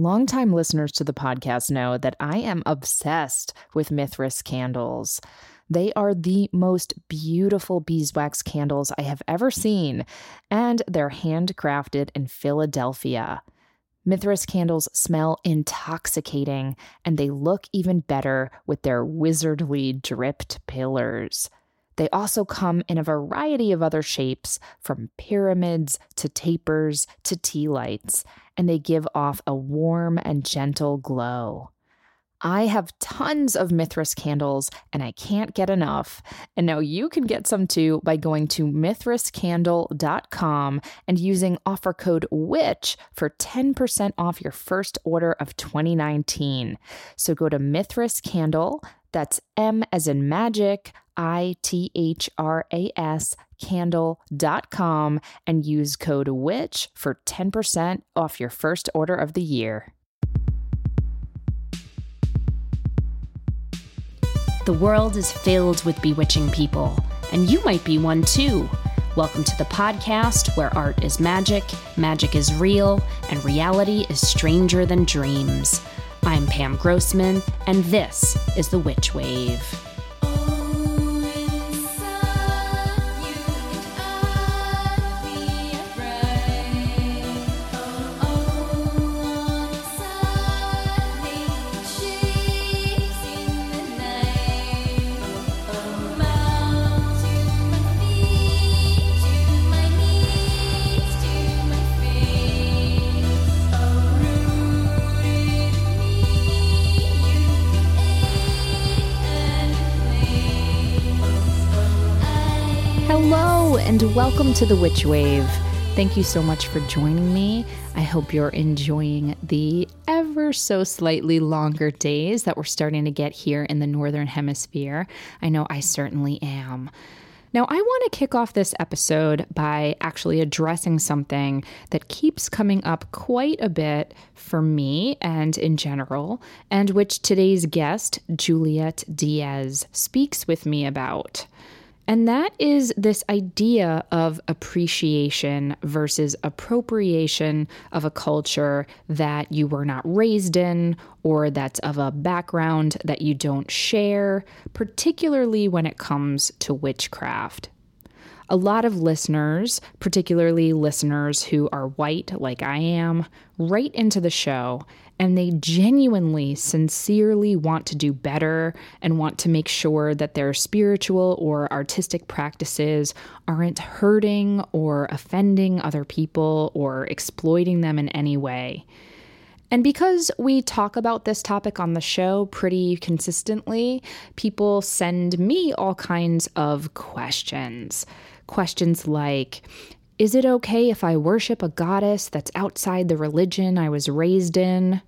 Longtime listeners to the podcast know that I am obsessed with Mithras candles. They are the most beautiful beeswax candles I have ever seen, and they're handcrafted in Philadelphia. Mithras candles smell intoxicating, and they look even better with their wizardly dripped pillars. They also come in a variety of other shapes, from pyramids to tapers to tea lights, and they give off a warm and gentle glow. I have tons of Mithras candles and I can't get enough. And now you can get some too by going to mithrascandle.com and using offer code WITCH for 10% off your first order of 2019. So go to Mithras Candle, that's M as in magic, I T H R A S candle.com and use code WITCH for 10% off your first order of the year. The world is filled with bewitching people, and you might be one too. Welcome to the podcast where art is magic, magic is real, and reality is stranger than dreams. I'm Pam Grossman, and this is The Witch Wave. And welcome to the Witch Wave. Thank you so much for joining me. I hope you're enjoying the ever so slightly longer days that we're starting to get here in the Northern Hemisphere. I know I certainly am. Now, I want to kick off this episode by actually addressing something that keeps coming up quite a bit for me and in general, and which today's guest, Juliet Diaz, speaks with me about. And that is this idea of appreciation versus appropriation of a culture that you were not raised in or that's of a background that you don't share, particularly when it comes to witchcraft. A lot of listeners, particularly listeners who are white like I am, write into the show and they genuinely, sincerely want to do better and want to make sure that their spiritual or artistic practices aren't hurting or offending other people or exploiting them in any way. And because we talk about this topic on the show pretty consistently, people send me all kinds of questions. Questions like, is it okay if I worship a goddess that's outside the religion I was raised in?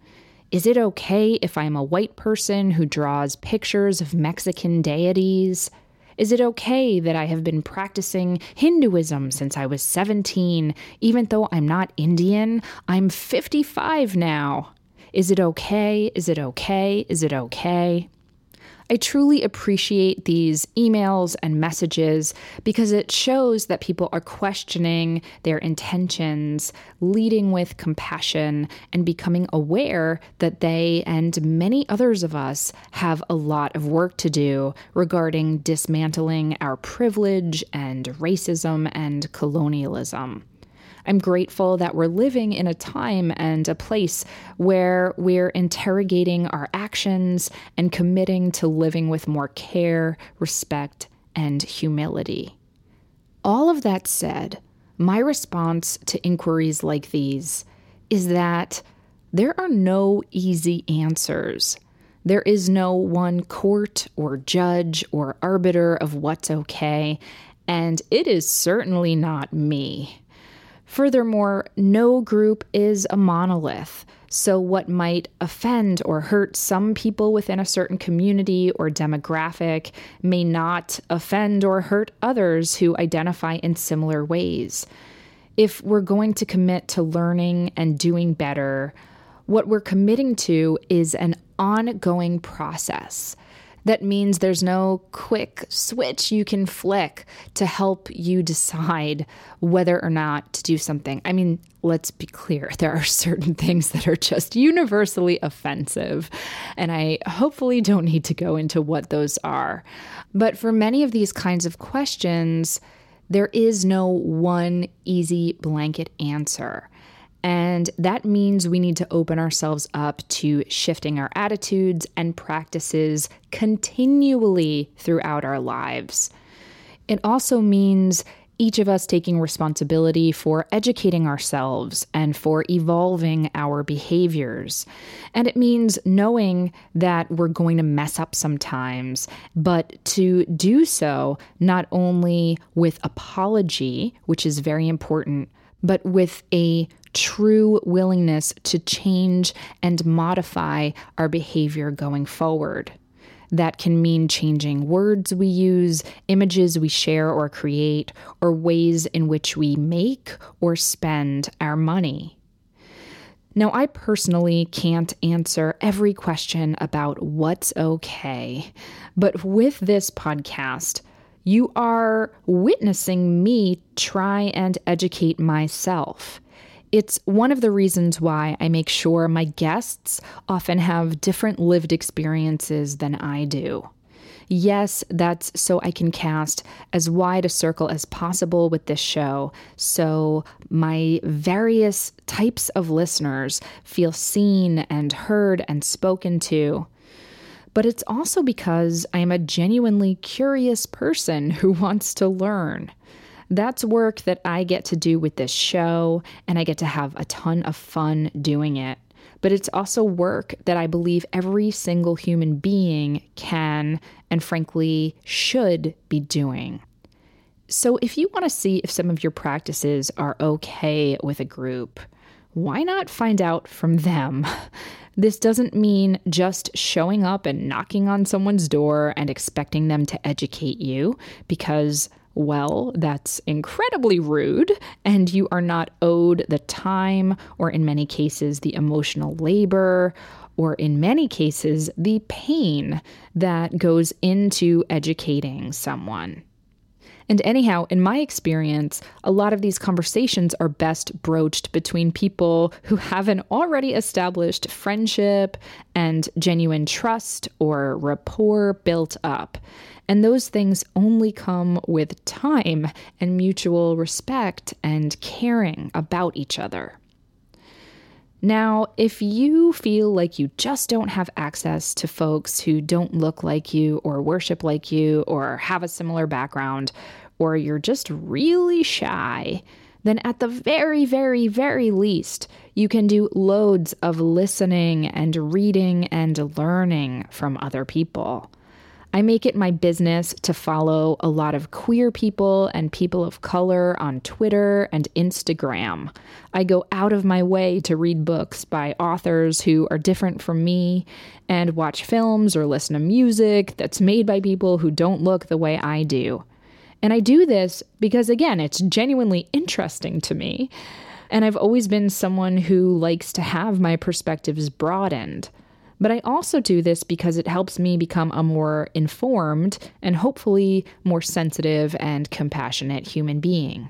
Is it okay if I'm a white person who draws pictures of Mexican deities? Is it okay that I have been practicing Hinduism since I was 17, even though I'm not Indian? I'm 55 now. Is it okay? Is it okay? Is it okay? I truly appreciate these emails and messages because it shows that people are questioning their intentions, leading with compassion, and becoming aware that they and many others of us have a lot of work to do regarding dismantling our privilege and racism and colonialism. I'm grateful that we're living in a time and a place where we're interrogating our actions and committing to living with more care, respect, and humility. All of that said, my response to inquiries like these is that there are no easy answers. There is no one court or judge or arbiter of what's okay, and it is certainly not me. Furthermore, no group is a monolith. So, what might offend or hurt some people within a certain community or demographic may not offend or hurt others who identify in similar ways. If we're going to commit to learning and doing better, what we're committing to is an ongoing process That means there's no quick switch you can flick to help you decide whether or not to do something. I mean, let's be clear, there are certain things that are just universally offensive, and I hopefully don't need to go into what those are. But for many of these kinds of questions, there is no one easy blanket answer. And that means we need to open ourselves up to shifting our attitudes and practices continually throughout our lives. It also means each of us taking responsibility for educating ourselves and for evolving our behaviors. And it means knowing that we're going to mess up sometimes, but to do so not only with apology, which is very important, but with a true willingness to change and modify our behavior going forward. That can mean changing words we use, images we share or create, or ways in which we make or spend our money. Now, I personally can't answer every question about what's okay, but with this podcast, you are witnessing me try and educate myself. It's one of the reasons why I make sure my guests often have different lived experiences than I do. Yes, that's so I can cast as wide a circle as possible with this show, so my various types of listeners feel seen and heard and spoken to. But it's also because I am a genuinely curious person who wants to learn. That's work that I get to do with this show, and I get to have a ton of fun doing it. But it's also work that I believe every single human being can and frankly should be doing. So, if you want to see if some of your practices are okay with a group, why not find out from them? This doesn't mean just showing up and knocking on someone's door and expecting them to educate you, because well, that's incredibly rude, and you are not owed the time, or in many cases, the emotional labor, or in many cases, the pain that goes into educating someone. And anyhow, in my experience, a lot of these conversations are best broached between people who have an already established friendship and genuine trust or rapport built up. And those things only come with time and mutual respect and caring about each other. Now, if you feel like you just don't have access to folks who don't look like you or worship like you or have a similar background, or you're just really shy, then at the very, very, very least, you can do loads of listening and reading and learning from other people. I make it my business to follow a lot of queer people and people of color on Twitter and Instagram. I go out of my way to read books by authors who are different from me and watch films or listen to music that's made by people who don't look the way I do. And I do this because, again, it's genuinely interesting to me. And I've always been someone who likes to have my perspectives broadened. But I also do this because it helps me become a more informed and hopefully more sensitive and compassionate human being.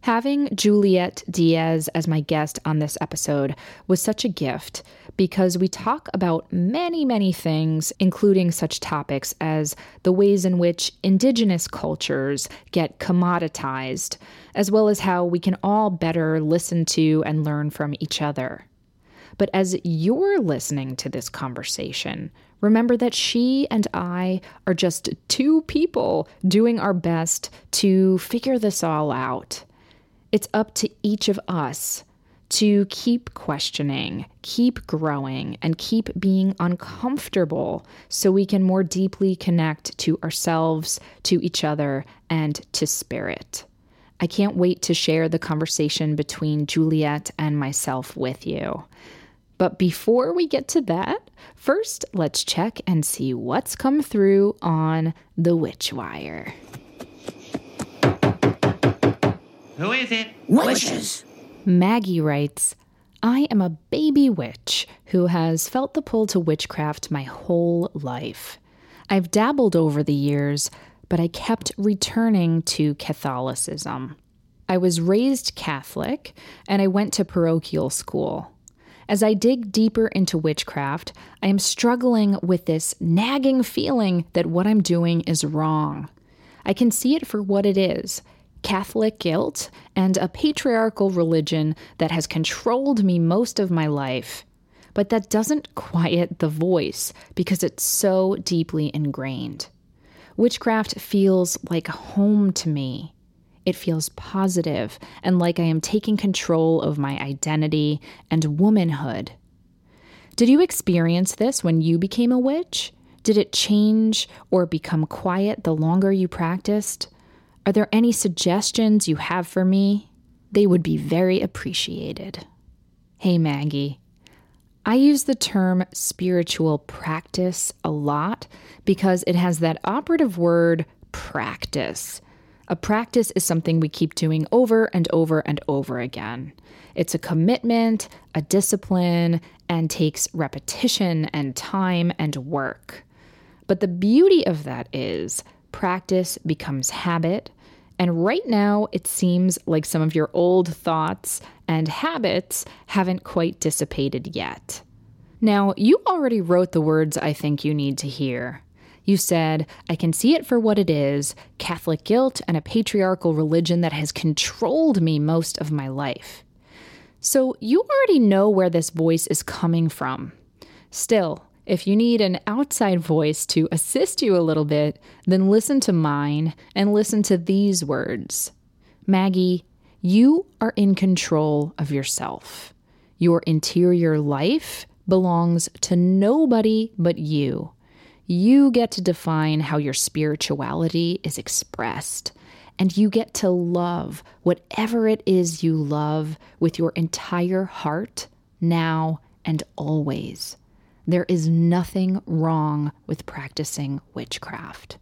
Having Juliet Diaz as my guest on this episode was such a gift because we talk about many, many things, including such topics as the ways in which indigenous cultures get commoditized, as well as how we can all better listen to and learn from each other. But as you're listening to this conversation, remember that she and I are just two people doing our best to figure this all out. It's up to each of us to keep questioning, keep growing, and keep being uncomfortable so we can more deeply connect to ourselves, to each other, and to spirit. I can't wait to share the conversation between Juliet and myself with you. But before we get to that, first let's check and see what's come through on the Witch Wire. Who is it? Witches. Maggie writes, I am a baby witch who has felt the pull to witchcraft my whole life. I've dabbled over the years, but I kept returning to Catholicism. I was raised Catholic and I went to parochial school. As I dig deeper into witchcraft, I am struggling with this nagging feeling that what I'm doing is wrong. I can see it for what it is Catholic guilt and a patriarchal religion that has controlled me most of my life. But that doesn't quiet the voice because it's so deeply ingrained. Witchcraft feels like home to me. It feels positive and like I am taking control of my identity and womanhood. Did you experience this when you became a witch? Did it change or become quiet the longer you practiced? Are there any suggestions you have for me? They would be very appreciated. Hey, Maggie. I use the term spiritual practice a lot because it has that operative word practice. A practice is something we keep doing over and over and over again. It's a commitment, a discipline, and takes repetition and time and work. But the beauty of that is practice becomes habit. And right now, it seems like some of your old thoughts and habits haven't quite dissipated yet. Now, you already wrote the words I think you need to hear. You said, I can see it for what it is Catholic guilt and a patriarchal religion that has controlled me most of my life. So you already know where this voice is coming from. Still, if you need an outside voice to assist you a little bit, then listen to mine and listen to these words Maggie, you are in control of yourself. Your interior life belongs to nobody but you. You get to define how your spirituality is expressed, and you get to love whatever it is you love with your entire heart, now and always. There is nothing wrong with practicing witchcraft.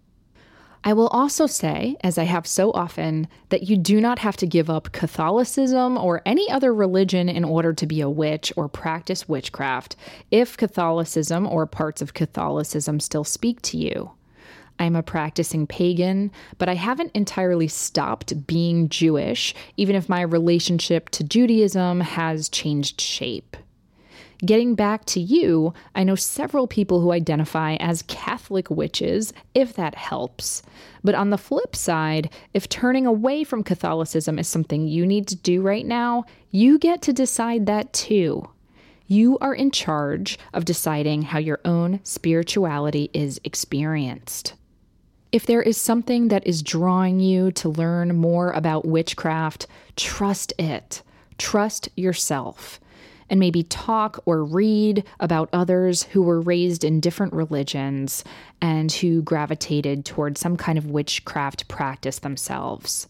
I will also say, as I have so often, that you do not have to give up Catholicism or any other religion in order to be a witch or practice witchcraft if Catholicism or parts of Catholicism still speak to you. I'm a practicing pagan, but I haven't entirely stopped being Jewish, even if my relationship to Judaism has changed shape. Getting back to you, I know several people who identify as Catholic witches, if that helps. But on the flip side, if turning away from Catholicism is something you need to do right now, you get to decide that too. You are in charge of deciding how your own spirituality is experienced. If there is something that is drawing you to learn more about witchcraft, trust it. Trust yourself and maybe talk or read about others who were raised in different religions and who gravitated toward some kind of witchcraft practice themselves.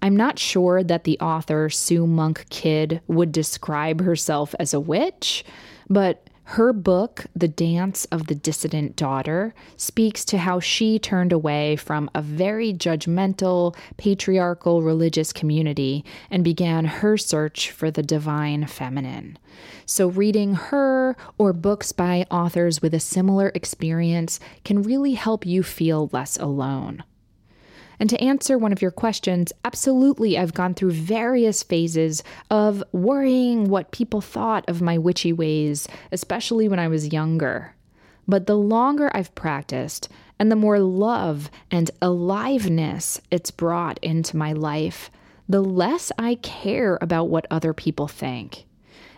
I'm not sure that the author Sue Monk Kidd would describe herself as a witch, but her book, The Dance of the Dissident Daughter, speaks to how she turned away from a very judgmental, patriarchal religious community and began her search for the divine feminine. So, reading her or books by authors with a similar experience can really help you feel less alone. And to answer one of your questions, absolutely, I've gone through various phases of worrying what people thought of my witchy ways, especially when I was younger. But the longer I've practiced, and the more love and aliveness it's brought into my life, the less I care about what other people think.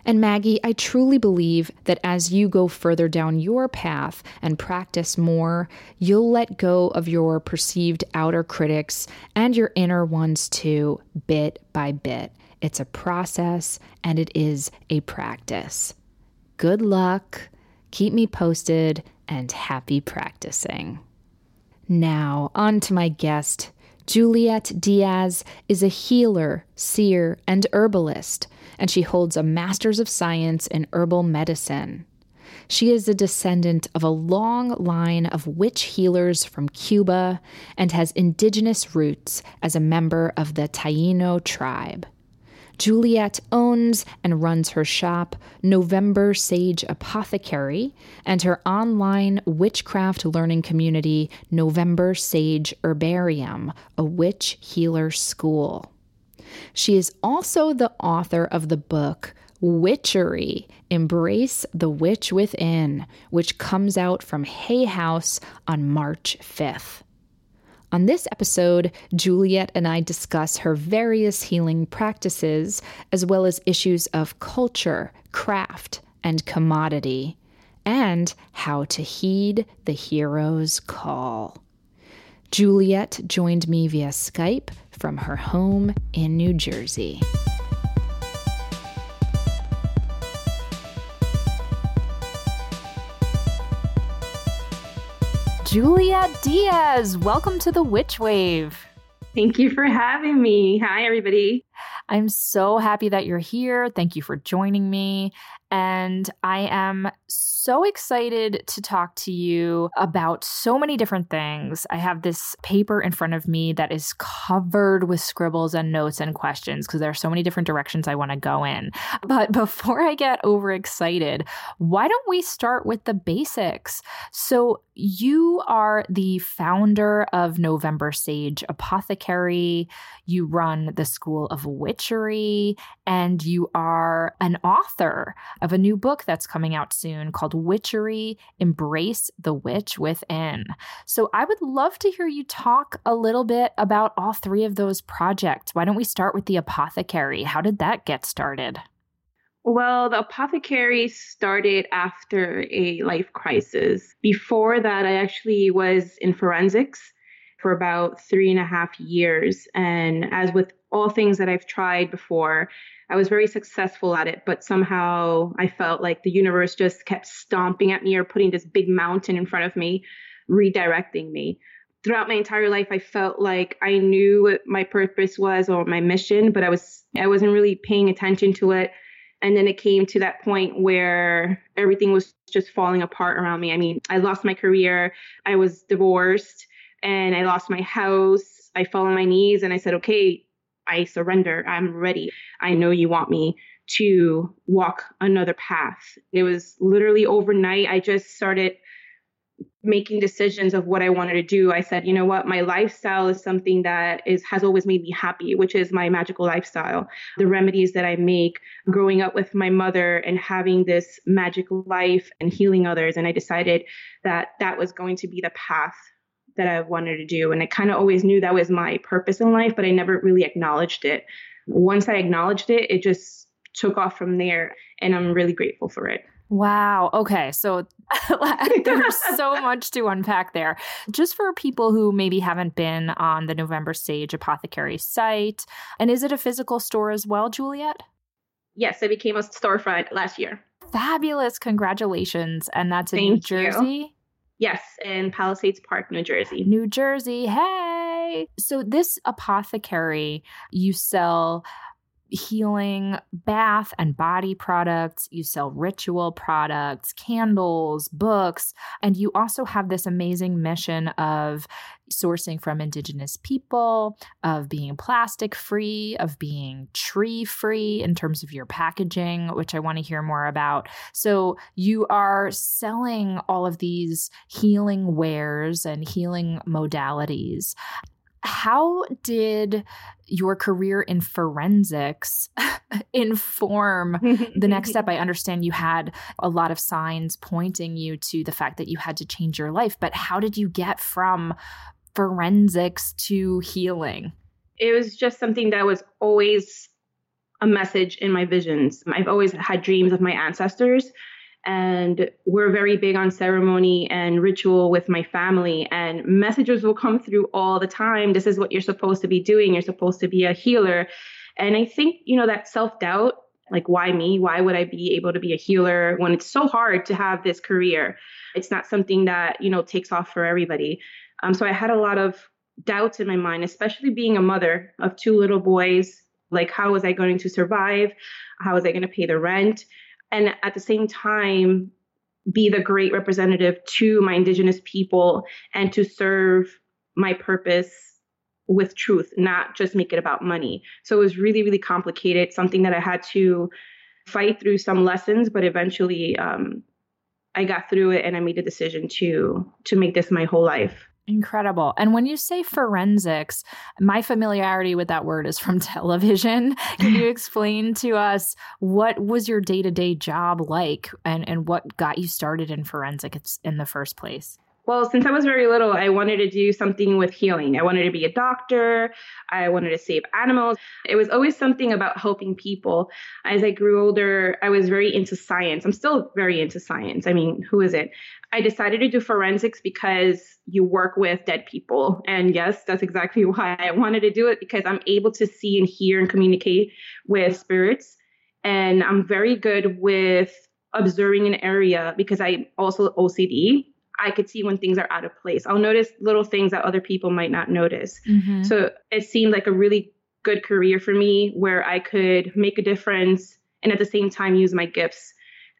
And Maggie, I truly believe that as you go further down your path and practice more, you'll let go of your perceived outer critics and your inner ones too, bit by bit. It's a process and it is a practice. Good luck, keep me posted, and happy practicing. Now, on to my guest. Juliet Diaz is a healer, seer, and herbalist and she holds a Master's of Science in Herbal Medicine. She is a descendant of a long line of witch healers from Cuba and has indigenous roots as a member of the Taino tribe. Juliet owns and runs her shop, November Sage Apothecary, and her online witchcraft learning community, November Sage Herbarium, a witch healer school. She is also the author of the book Witchery Embrace the Witch Within, which comes out from Hay House on March 5th. On this episode, Juliet and I discuss her various healing practices, as well as issues of culture, craft, and commodity, and how to heed the hero's call. Juliet joined me via Skype from her home in New Jersey. Juliet Diaz, welcome to the Witch Wave. Thank you for having me. Hi, everybody. I'm so happy that you're here. Thank you for joining me. And I am so excited to talk to you about so many different things. I have this paper in front of me that is covered with scribbles and notes and questions because there are so many different directions I want to go in. But before I get overexcited, why don't we start with the basics? So, you are the founder of November Sage Apothecary. You run the School of Witchery, and you are an author of a new book that's coming out soon called Witchery Embrace the Witch Within. So I would love to hear you talk a little bit about all three of those projects. Why don't we start with the apothecary? How did that get started? Well, the apothecary started after a life crisis. Before that, I actually was in forensics for about three and a half years. And as with all things that I've tried before, I was very successful at it, but somehow I felt like the universe just kept stomping at me or putting this big mountain in front of me, redirecting me. Throughout my entire life, I felt like I knew what my purpose was or my mission, but I was I wasn't really paying attention to it. And then it came to that point where everything was just falling apart around me. I mean, I lost my career, I was divorced, and I lost my house. I fell on my knees and I said, okay, I surrender. I'm ready. I know you want me to walk another path. It was literally overnight. I just started making decisions of what I wanted to do. I said, you know what, my lifestyle is something that is has always made me happy, which is my magical lifestyle. The remedies that I make, growing up with my mother and having this magic life and healing others, and I decided that that was going to be the path that I wanted to do. And I kind of always knew that was my purpose in life, but I never really acknowledged it. Once I acknowledged it, it just took off from there. And I'm really grateful for it. Wow. Okay. So there's so much to unpack there. Just for people who maybe haven't been on the November Sage Apothecary site, and is it a physical store as well, Juliet? Yes, it became a storefront last year. Fabulous. Congratulations. And that's in Thank New Jersey? You. Yes, in Palisades Park, New Jersey. New Jersey. Hey. So, this apothecary, you sell healing bath and body products, you sell ritual products, candles, books, and you also have this amazing mission of sourcing from indigenous people, of being plastic free, of being tree free in terms of your packaging, which I want to hear more about. So you are selling all of these healing wares and healing modalities. How did your career in forensics inform the next step? I understand you had a lot of signs pointing you to the fact that you had to change your life, but how did you get from forensics to healing? It was just something that was always a message in my visions. I've always had dreams of my ancestors and we're very big on ceremony and ritual with my family. And messages will come through all the time. This is what you're supposed to be doing. You're supposed to be a healer. And i think you know that self-doubt like why me? Why would i be able to be a healer when it's so hard to have this career? It's not something that you know takes off for everybody. Um, so i had a lot of doubts in my mind especially being a mother of two little boys. Like how was i going to survive? How was i going to pay the rent and at the same time be the great representative to my indigenous people and to serve my purpose with truth, not just make it about money. So it was really, really complicated, something that I had to fight through some lessons, but eventually um, I got through it and I made a decision to to make this my whole life. Incredible. And when you say forensics, my familiarity with that word is from television. Can you explain to us what was your day-to-day job like and, and what got you started in forensics in the first place? Well, since I was very little, I wanted to do something with healing. I wanted to be a doctor. I wanted to save animals. It was always something about helping people. As I grew older, I was very into science. I'm still very into science. I mean, who is it? I decided to do forensics because you work with dead people. And yes, that's exactly why I wanted to do it because I'm able to see and hear and communicate with spirits. And I'm very good with observing an area because I'm also OCD. I could see when things are out of place. I'll notice little things that other people might not notice. Mm-hmm. So it seemed like a really good career for me where I could make a difference and at the same time use my gifts.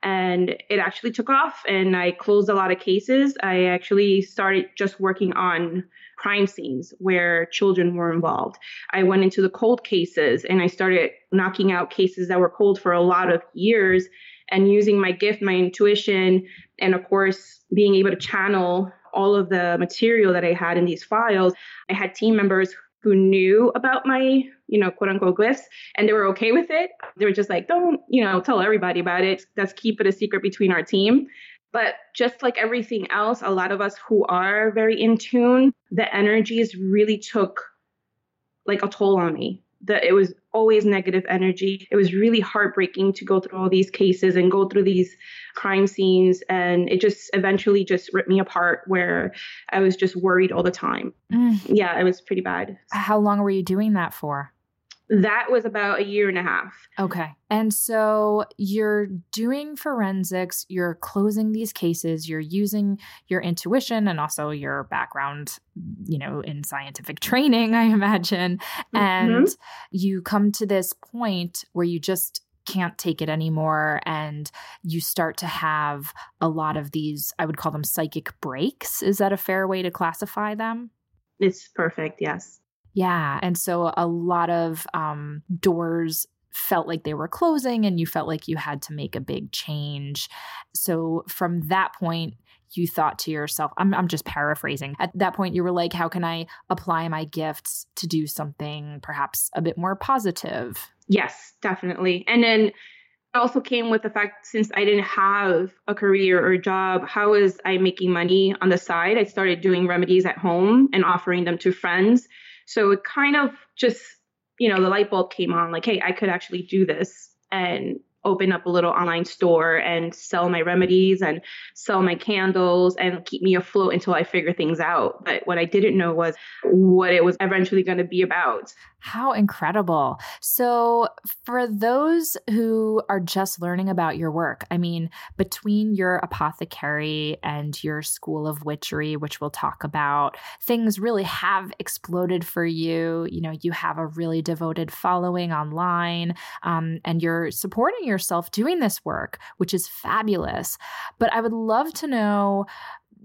And it actually took off and I closed a lot of cases. I actually started just working on crime scenes where children were involved. I went into the cold cases and I started knocking out cases that were cold for a lot of years and using my gift, my intuition, and of course, being able to channel all of the material that I had in these files. I had team members who knew about my, you know, quote unquote gifts and they were okay with it. They were just like, don't, you know, tell everybody about it. Let's keep it a secret between our team. But just like everything else, a lot of us who are very in tune, the energies really took like a toll on me that it was always negative energy. It was really heartbreaking to go through all these cases and go through these crime scenes. And it just eventually just ripped me apart where I was just worried all the time. Mm. Yeah, it was pretty bad. How long were you doing that for? That was about a year and a half. Okay. And so you're doing forensics, you're closing these cases, you're using your intuition and also your background, you know, in scientific training, I imagine. Mm-hmm. And you come to this point where you just can't take it anymore and you start to have a lot of these i would call them psychic breaks is that a fair way to classify them it's perfect yes yeah. And so a lot of um, doors felt like they were closing and you felt like you had to make a big change. So from that point, you thought to yourself, I'm, I'm just paraphrasing. At that point, you were like, how can I apply my gifts to do something perhaps a bit more positive? Yes, definitely. And then it also came with the fact since I didn't have a career or a job, how was I making money on the side? I started doing remedies at home and offering them to friends. So it kind of just, you know, the light bulb came on like, hey, I could actually do this and open up a little online store and sell my remedies and sell my candles and keep me afloat until I figure things out. But what I didn't know was what it was eventually going to be about. How incredible. So, for those who are just learning about your work, I mean, between your apothecary and your school of witchery, which we'll talk about, things really have exploded for you. You know, you have a really devoted following online, um, and you're supporting yourself doing this work, which is fabulous. But I would love to know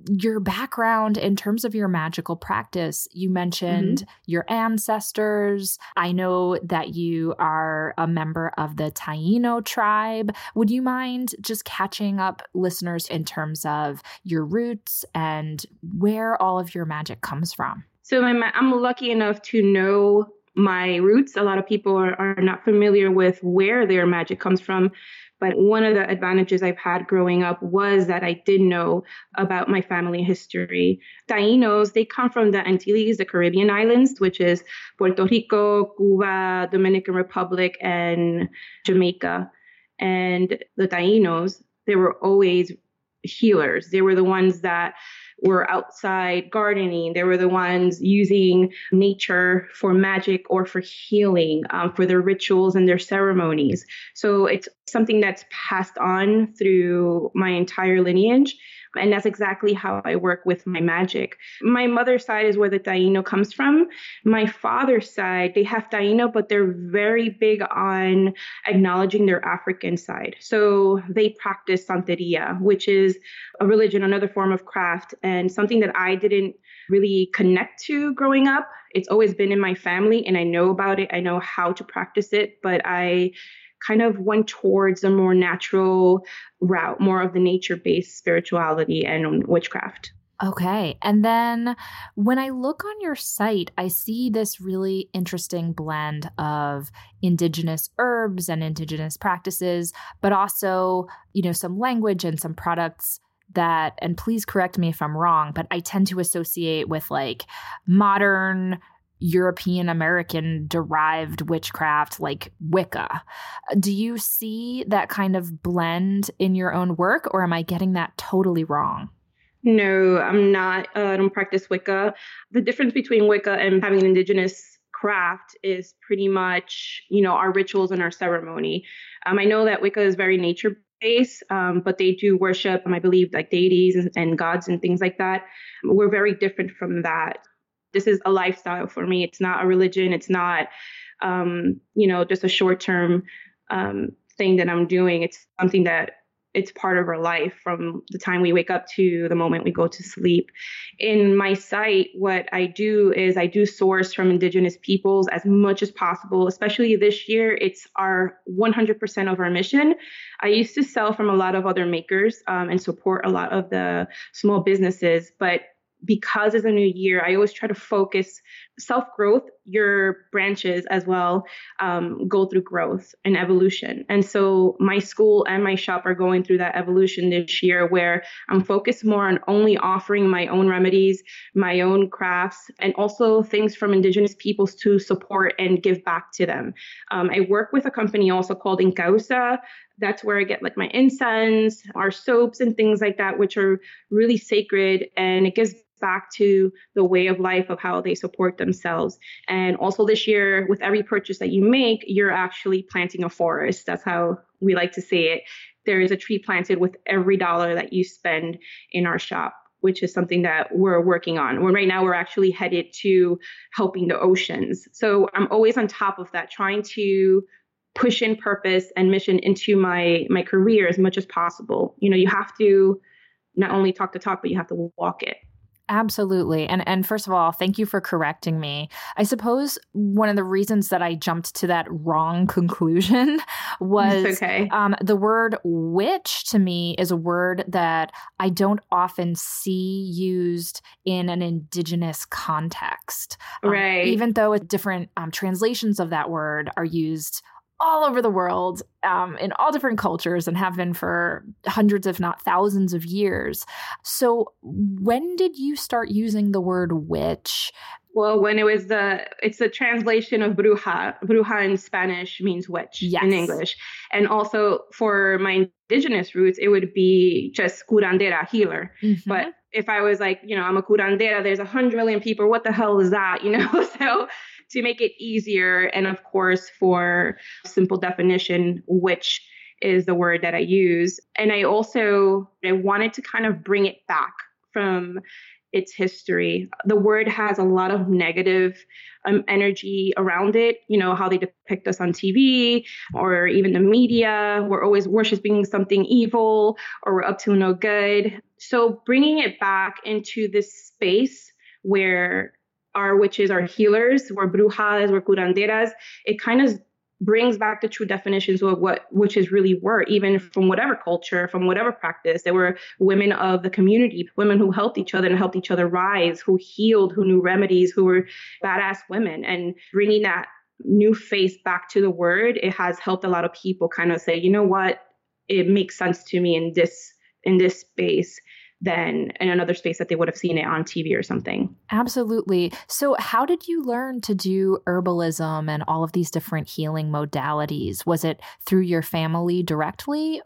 your background in terms of your magical practice. You mentioned mm-hmm. your ancestors. I know that you are a member of the Taino tribe. Would you mind just catching up listeners in terms of your roots and where all of your magic comes from? So my, I'm lucky enough to know my roots. A lot of people are, are not familiar with where their magic comes from. But one of the advantages I've had growing up was that I did know about my family history. Tainos, they come from the Antilles, the Caribbean islands, which is Puerto Rico, Cuba, Dominican Republic, and Jamaica. And the Tainos, they were always healers. They were the ones that were outside gardening. They were the ones using nature for magic or for healing, um, for their rituals and their ceremonies. So it's something that's passed on through my entire lineage. And that's exactly how I work with my magic. My mother's side is where the Taino comes from. My father's side, they have Taino, but they're very big on acknowledging their African side. So they practice Santeria, which is a religion, another form of craft, and something that I didn't really connect to growing up. It's always been in my family, and I know about it. I know how to practice it, but I kind of went towards a more natural route, more of the nature based spirituality and witchcraft. Okay. And then when I look on your site, I see this really interesting blend of indigenous herbs and indigenous practices, but also, you know, some language and some products that, and please correct me if I'm wrong, but I tend to associate with like modern European American derived witchcraft like Wicca. Do you see that kind of blend in your own work, or am I getting that totally wrong? No, I'm not. Uh, I don't practice Wicca. The difference between Wicca and having an indigenous craft is pretty much, you know, our rituals and our ceremony. Um, I know that Wicca is very nature based, um, but they do worship, I believe, like deities and, and gods and things like that. We're very different from that this is a lifestyle for me. It's not a religion. It's not, um, you know, just a short term um, thing that I'm doing. It's something that it's part of our life from the time we wake up to the moment we go to sleep. In my site, what I do is I do source from indigenous peoples as much as possible, especially this year. It's our 100% of our mission. I used to sell from a lot of other makers um, and support a lot of the small businesses, but because it's a new year, I always try to focus self growth, your branches as well um, go through growth and evolution. And so my school and my shop are going through that evolution this year where I'm focused more on only offering my own remedies, my own crafts, and also things from indigenous peoples to support and give back to them. Um, I work with a company also called Incausa that's where I get like my incense, our soaps, and things like that, which are really sacred. And it gives back to the way of life of how they support themselves. And also this year, with every purchase that you make, you're actually planting a forest. That's how we like to say it. There is a tree planted with every dollar that you spend in our shop which is something that we're working on. Well, right now we're actually headed to helping the oceans. So I'm always on top of that, trying to push in purpose and mission into my my career as much as possible. You know, you have to not only talk the talk, but you have to walk it. Absolutely. And and first of all, thank you for correcting me. I suppose one of the reasons that I jumped to that wrong conclusion was okay. um, the word witch to me is a word that I don't often see used in an indigenous context. Um, right. Even though different um, translations of that word are used all over the world um, in all different cultures and have been for hundreds, if not thousands of years. So, when did you start using the word witch? Well, when it was the, it's the translation of bruja. Bruja in Spanish means witch yes. in English. And also for my indigenous roots, it would be just curandera, healer. Mm-hmm. But if I was like, you know, I'm a curandera, there's a hundred million people. What the hell is that? You know, so to make it easier. And of course, for simple definition, witch is the word that I use. And I also I wanted to kind of bring it back from its history. The word has a lot of negative um, energy around it. You know, how they depict us on TV or even the media. We're always worshiping something evil or we're up to no good. So bringing it back into this space where our witches are healers, we're brujas, we're curanderas. It kind of brings back the true definitions of what witches really were, even mm-hmm. from whatever culture, from whatever practice. They were women of the community, women who helped each other and helped each other rise, who healed, who knew remedies, who were badass women. And bringing that new face back to the word, it has helped a lot of people kind of say, you know what, it makes sense to me in this in this space than in another space that they would have seen it on TV or something. Absolutely. So, how did you learn to do herbalism and all of these different healing modalities? Was it through your family directly?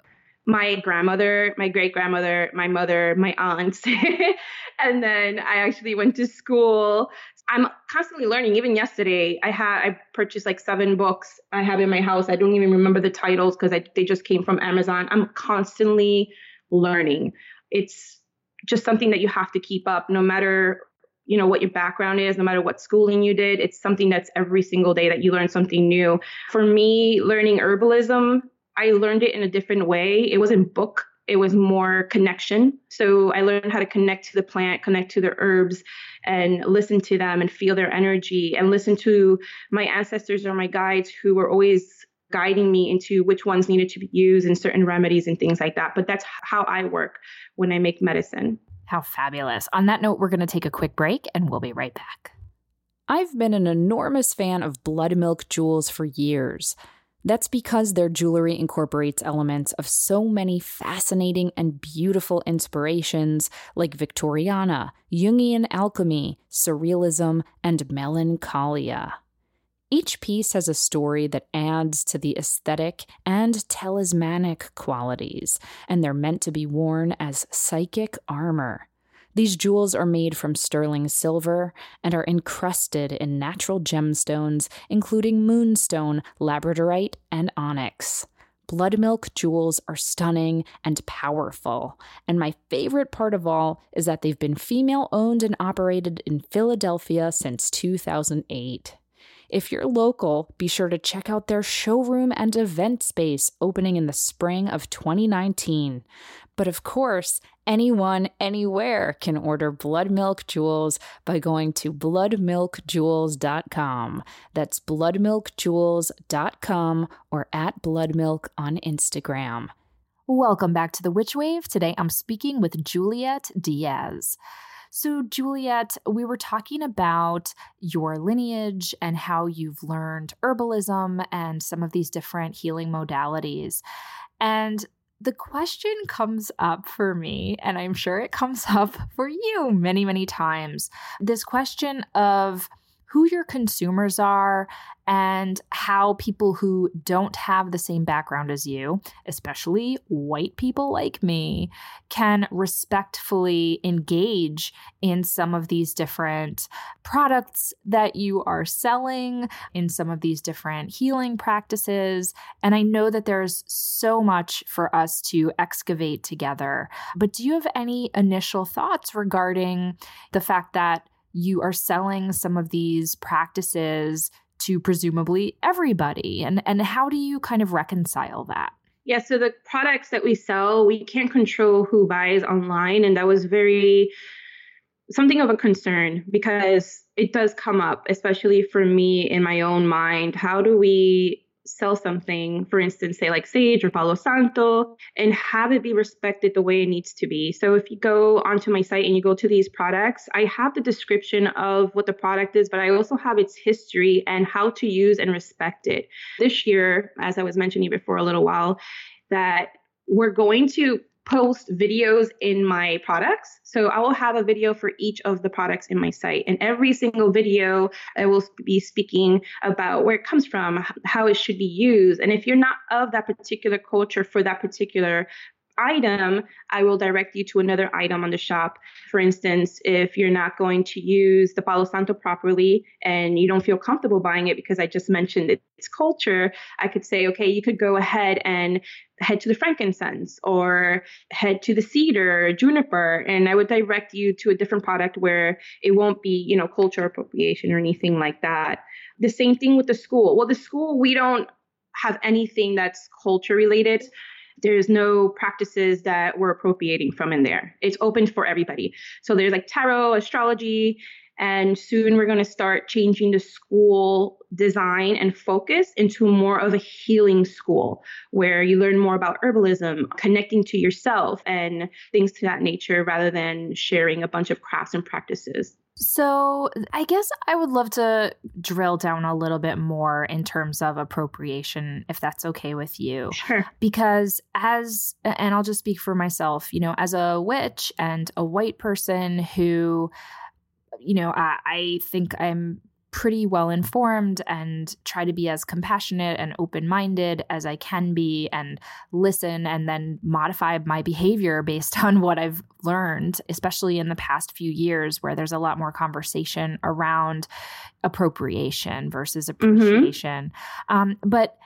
My grandmother, my great grandmother, my mother, my aunts. and then I actually went to school. I'm constantly learning. Even yesterday, I had I purchased like seven books I have in my house. I don't even remember the titles because they just came from Amazon. I'm constantly learning. It's just something that you have to keep up no matter you know what your background is no matter what schooling you did. It's something that's every single day that you learn something new. For me learning herbalism i learned it in a different way. It wasn't book it was more connection. So i learned how to connect to the plant connect to the herbs and listen to them and feel their energy and listen to my ancestors or my guides who were always guiding me into which ones needed to be used and certain remedies and things like that. But that's how I work when I make medicine. How fabulous. On that note, we're going to take a quick break and we'll be right back. I've been an enormous fan of Blood Milk Jewels for years. That's because their jewelry incorporates elements of so many fascinating and beautiful inspirations like Victoriana, Jungian alchemy, surrealism, and melancholia. Each piece has a story that adds to the aesthetic and talismanic qualities, and they're meant to be worn as psychic armor. These jewels are made from sterling silver and are encrusted in natural gemstones, including moonstone, labradorite, and onyx. Blood milk jewels are stunning and powerful. And my favorite part of all is that they've been female owned and operated in Philadelphia since 2008. If you're local, be sure to check out their showroom and event space opening in the spring of 2019. But of course, anyone, anywhere can order Blood Milk Jewels by going to bloodmilkjewels.com. That's bloodmilkjewels.com or at bloodmilk on Instagram. Welcome back to the Witch Wave. Today I'm speaking with Juliet Diaz. So, Juliet, we were talking about your lineage and how you've learned herbalism and some of these different healing modalities. And the question comes up for me, and I'm sure it comes up for you many, many times. This question of who your consumers are and how people who don't have the same background as you, especially white people like me, can respectfully engage in some of these different products that you are selling, in some of these different healing practices. And I know that there's so much for us to excavate together. But do you have any initial thoughts regarding the fact that you are selling some of these practices to presumably everybody and and how do you kind of reconcile that? Yeah so the products that we sell we can't control who buys online and that was very something of a concern because it does come up especially for me in my own mind. How do we sell something, for instance, say like sage or Palo Santo, and have it be respected the way it needs to be. So if you go onto my site and you go to these products, I have the description of what the product is, but I also have its history and how to use and respect it. This year, as I was mentioning before a little while, that we're going to post videos in my products. So I will have a video for each of the products in my site. And every single video, I will be speaking about where it comes from, how it should be used. And if you're not of that particular culture for that particular item, I will direct you to another item on the shop. For instance, if you're not going to use the Palo Santo properly and you don't feel comfortable buying it because I just mentioned its culture, I could say, okay, you could go ahead and head to the frankincense or head to the cedar, or juniper, and I would direct you to a different product where it won't be, you know, culture appropriation or anything like that. The same thing with the school. Well, the school, we don't have anything that's culture related there's no practices that we're appropriating from in there. It's open for everybody. So there's like tarot, astrology, and soon we're going to start changing the school design and focus into more of a healing school where you learn more about herbalism, connecting to yourself, and things to that nature rather than sharing a bunch of crafts and practices. So, I guess I would love to drill down a little bit more in terms of appropriation, if that's okay with you. Sure. Because, as, and I'll just speak for myself, you know, as a witch and a white person who, you know, I, I think I'm pretty well informed and try to be as compassionate and open minded as I can be and listen and then modify my behavior based on what I've learned, especially in the past few years where there's a lot more conversation around appropriation versus mm-hmm. appreciation. Mm-hmm. Um, but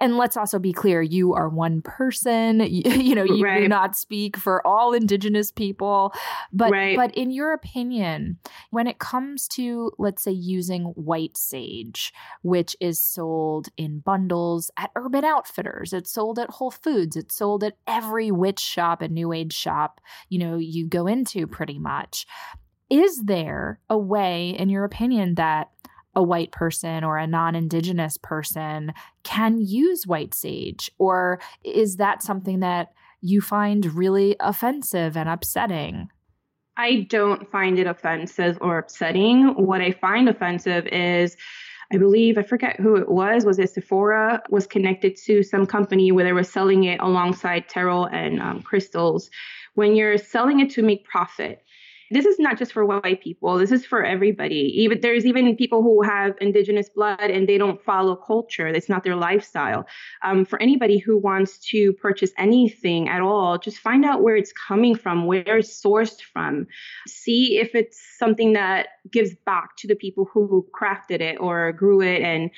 and let's also be clear you are one person you, know you right. do not speak for all indigenous people but right. but in your opinion when it comes to let's say using white sage which is sold in bundles at urban outfitters it's sold at whole foods it's sold at every witch shop and new age shop you know you go into pretty much is there a way in your opinion that a white person or a non indigenous person can use white sage? Or is that something that you find really offensive and upsetting? I don't find it offensive or upsetting. What I find offensive is I believe I forget who it was. Was it Sephora? Was connected to some company where they were selling it alongside tarot and um, crystals. When you're selling it to make profit, this is not just for white people. This is for everybody. Even there's even people who have indigenous blood and they don't follow culture. It's not their lifestyle. Um, for anybody who wants to purchase anything at all just find out where it's coming from where it's sourced from. See if it's something that gives back to the people who crafted it or grew it and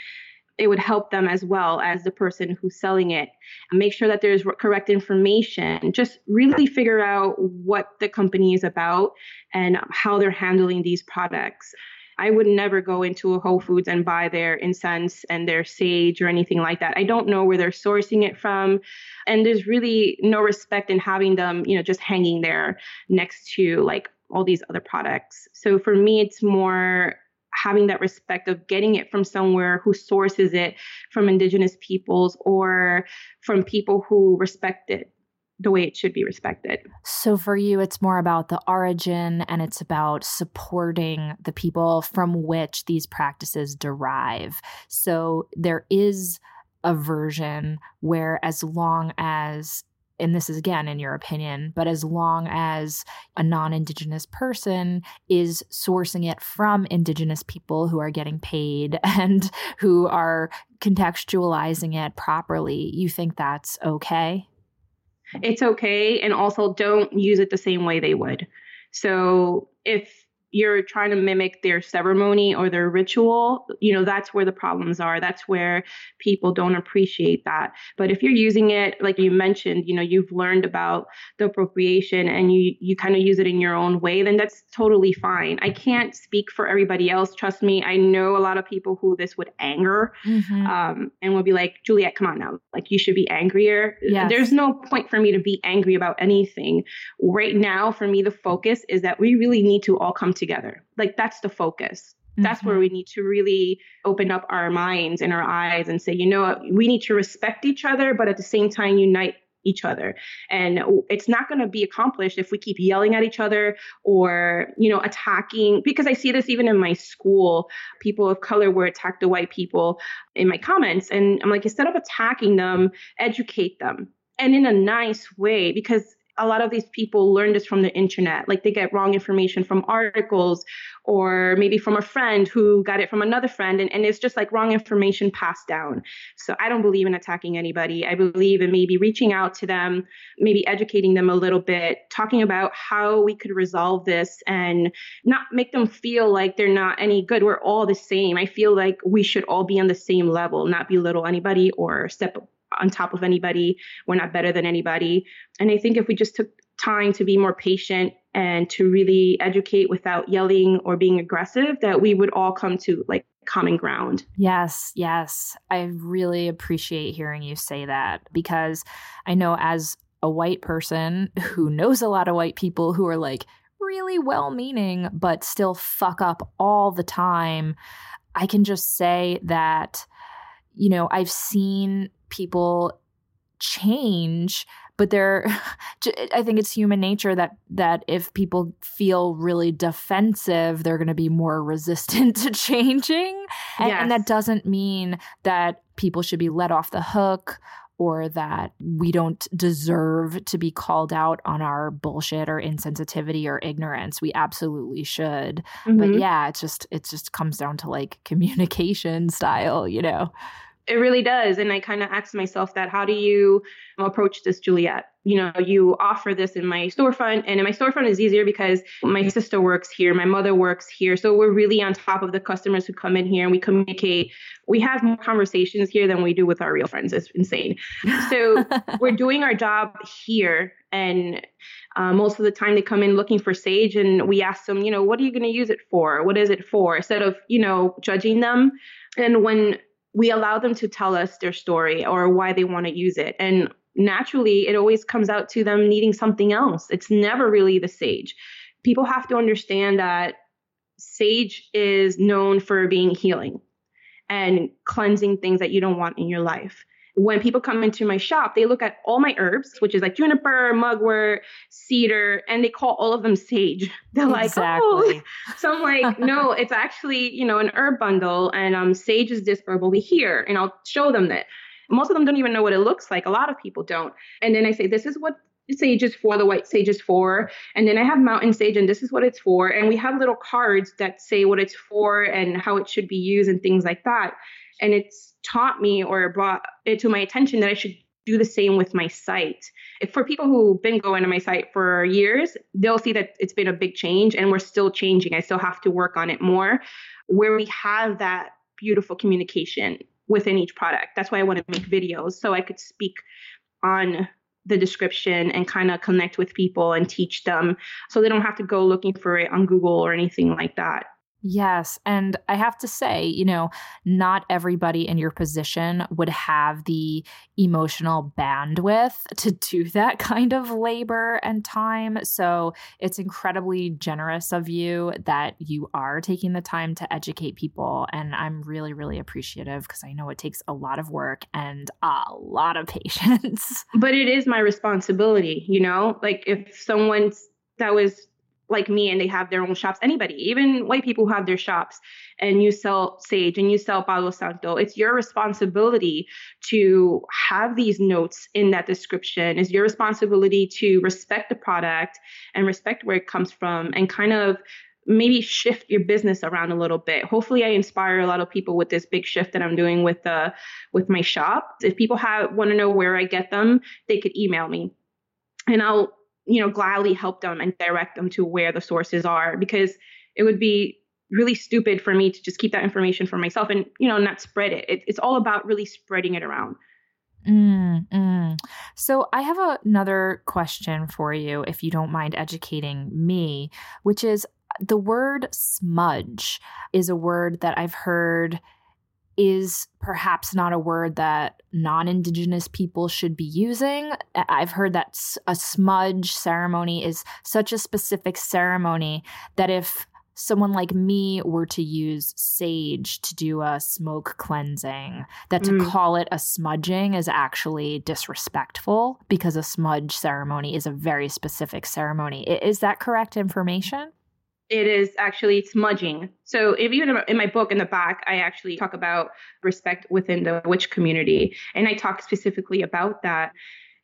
it would help them as well as the person who's selling it. Make sure that there's correct information. Just really figure out what the company is about and how they're handling these products. I would never go into a Whole Foods and buy their incense and their sage or anything like that. I don't know where they're sourcing it from. And there's really no respect in having them, you know, just hanging there next to like all these other products. So for me, it's more having that respect of getting it from somewhere who sources it from indigenous peoples or from people who respect it the way it should be respected. So for you, it's more about the origin and it's about supporting the people from which these practices derive. So there is a version where, as long as and this is again in your opinion, but as long as a non Indigenous person is sourcing it from Indigenous people who are getting paid and who are contextualizing it properly, you think that's okay? It's okay. And also don't use it the same way they would. So if you're trying to mimic their ceremony or their ritual, you know, that's where the problems are. That's where people don't appreciate that. But if you're using it, like you mentioned, you know, you've learned about the appropriation and you you kind of use it in your own way, then that's totally fine. I can't speak for everybody else. Trust me, I know a lot of people who this would anger mm-hmm. um, and will be like, Juliet, come on now. Like you should be angrier. Yes. There's no point for me to be angry about anything. Right now, for me, the focus is that we really need to all come together. Like that's the focus. That's mm-hmm. where we need to really open up our minds and our eyes and say, you know we need to respect each other, but at the same time unite each other. And it's not going to be accomplished if we keep yelling at each other or, you know, attacking. Because I see this even in my school. People of color were attacked the white people in my comments. And I'm like, instead of attacking them, educate them and in a nice way because a lot of these people learn this from the internet. Like they get wrong information from articles or maybe from a friend who got it from another friend. And, and it's just like wrong information passed down. So I don't believe in attacking anybody. I believe in maybe reaching out to them, maybe educating them a little bit, talking about how we could resolve this and not make them feel like they're not any good. We're all the same. I feel like we should all be on the same level, not belittle anybody or step on top of anybody. We're not better than anybody. And I think if we just took time to be more patient and to really educate without yelling or being aggressive, that we would all come to like common ground. Yes, yes. I really appreciate hearing you say that because I know as a white person who knows a lot of white people who are like really well meaning, but still fuck up all the time, I can just say that, you know, I've seen people change but they're i think it's human nature that that if people feel really defensive they're going to be more resistant to changing and, yes. and that doesn't mean that people should be let off the hook or that we don't deserve to be called out on our bullshit or insensitivity or ignorance we absolutely should mm-hmm. but yeah it just it just comes down to like communication style you know It really does. And I kind of asked myself that how do you approach this, Juliet? You know, you offer this in my storefront, and in my storefront is easier because my sister works here, my mother works here. So we're really on top of the customers who come in here and we communicate. We have more conversations here than we do with our real friends. It's insane. So we're doing our job here. And uh, most of the time they come in looking for sage and we ask them, you know, what are you going to use it for? What is it for? Instead of, you know, judging them. And when we allow them to tell us their story or why they want to use it. And naturally, it always comes out to them needing something else. It's never really the sage. People have to understand that sage is known for being healing and cleansing things that you don't want in your life when people come into my shop, they look at all my herbs, which is like juniper, mugwort, cedar, and they call all of them sage. They're like, oh. So I'm like, no, it's actually, you know, an herb bundle, and um, sage is this herb over here, and I'll show them that. Most of them don't even know what it looks like. A lot of people don't. And then I say, this is what sage is for, the white sage is for. And then I have mountain sage, and this is what it's for. And we have little cards that say what it's for and how it should be used and things like that. And it's taught me or brought it to my attention that I should do the same with my site. If for people who've been going to my site for years, they'll see that it's been a big change and we're still changing. I still have to work on it more where we have that beautiful communication within each product. That's why I want to make videos so I could speak on the description and kind of connect with people and teach them so they don't have to go looking for it on Google or anything like that. Yes. And I have to say, you know, not everybody in your position would have the emotional bandwidth to do that kind of labor and time. So it's incredibly generous of you that you are taking the time to educate people. And I'm really, really appreciative because I know it takes a lot of work and a lot of patience. But it is my responsibility, you know, like if someone that was like me and they have their own shops. Anybody even white people who have their shops and you sell sage and you sell palo santo it's your responsibility to have these notes in that description. It's your responsibility to respect the product and respect where it comes from and kind of maybe shift your business around a little bit. Hopefully i inspire a lot of people with this big shift that i'm doing with the with my shop. If people have want to know where i get them they could email me. And I'll you know, gladly help them and direct them to where the sources are because it would be really stupid for me to just keep that information for myself and, you know, not spread it. it it's all about really spreading it around. Mm, mm. So, I have a, another question for you, if you don't mind educating me, which is the word smudge is a word that I've heard is perhaps not a word that non Indigenous people should be using. I've heard that a smudge ceremony is such a specific ceremony that if someone like me were to use sage to do a smoke cleansing, that to mm. call it a smudging is actually disrespectful because a smudge ceremony is a very specific ceremony. Is that correct information? It is actually smudging. So if even in my book in the back, I actually talk about respect within the witch community, and I talk specifically about that.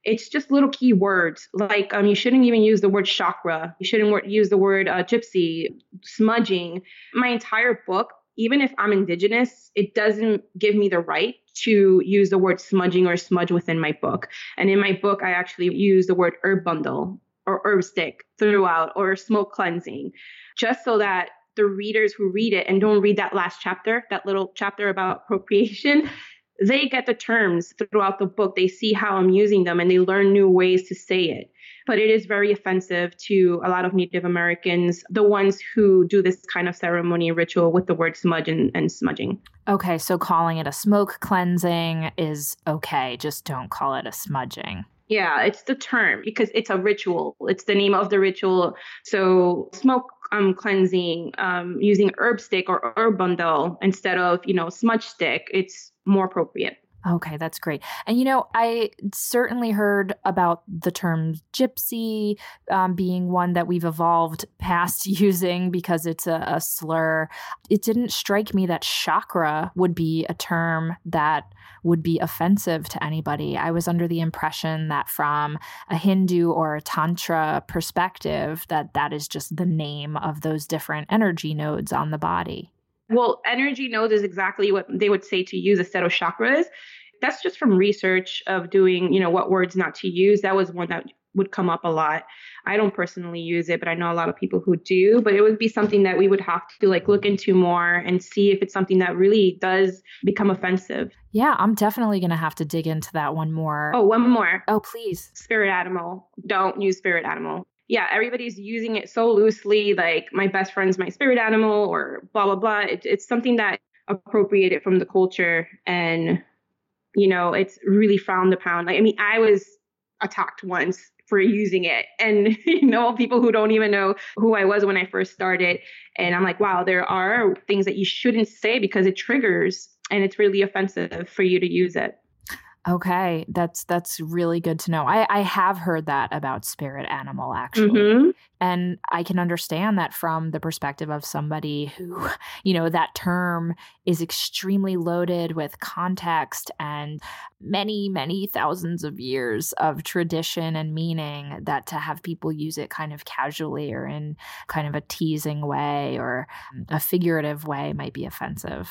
It's just little key words like um, you shouldn't even use the word chakra. You shouldn't use the word uh, gypsy, smudging. My entire book, even if I'm indigenous, it doesn't give me the right to use the word smudging or smudge within my book. And in my book, I actually use the word herb bundle or herb stick throughout or smoke cleansing just so that the readers who read it and don't read that last chapter, that little chapter about appropriation, they get the terms throughout the book. They see how I'm using them and they learn new ways to say it. But it is very offensive to a lot of Native Americans, the ones who do this kind of ceremony ritual with the word smudge and, and smudging. Okay, so calling it a smoke cleansing is okay, just don't call it a smudging. Yeah, it's the term because it's a ritual. It's the name of the ritual. So smoke um, cleansing um, using herb stick or herb bundle instead of you know smudge stick. It's more appropriate. Okay, that's great. And you know, I certainly heard about the term gypsy um, being one that we've evolved past using because it's a, a, slur. It didn't strike me that chakra would be a term that would be offensive to anybody. I was under the impression that from a Hindu or a Tantra perspective, that that is just the name of those different energy nodes on the body. Well, energy nodes is exactly what they would say to use a set of chakras. That's just from research of doing, you know, what words not to use. That was one that would come up a lot. I don't personally use it, but I know a lot of people who do. But it would be something that we would have to like look into more and see if it's something that really does become offensive. Yeah, I'm definitely going to have to dig into that one more. Oh, one more. Oh, please. Spirit animal. Don't use spirit animal. Yeah, everybody's using it so loosely, like my best friend's my spirit animal or blah, blah, blah. It, it's something that appropriated from the culture and, you know, it's really frowned upon. Like, I mean, I was attacked once for using it. And, you know, people who don't even know who I was when I first started. And I'm like, wow, there are things that you shouldn't say because it triggers and it's really offensive for you to use it. Okay, that's that's really good to know. I I have heard that about spirit animal actually. Mm-hmm. And I can understand that from the perspective of somebody who, you know, that term is extremely loaded with context and many many thousands of years of tradition and meaning that to have people use it kind of casually or in kind of a teasing way or a figurative way might be offensive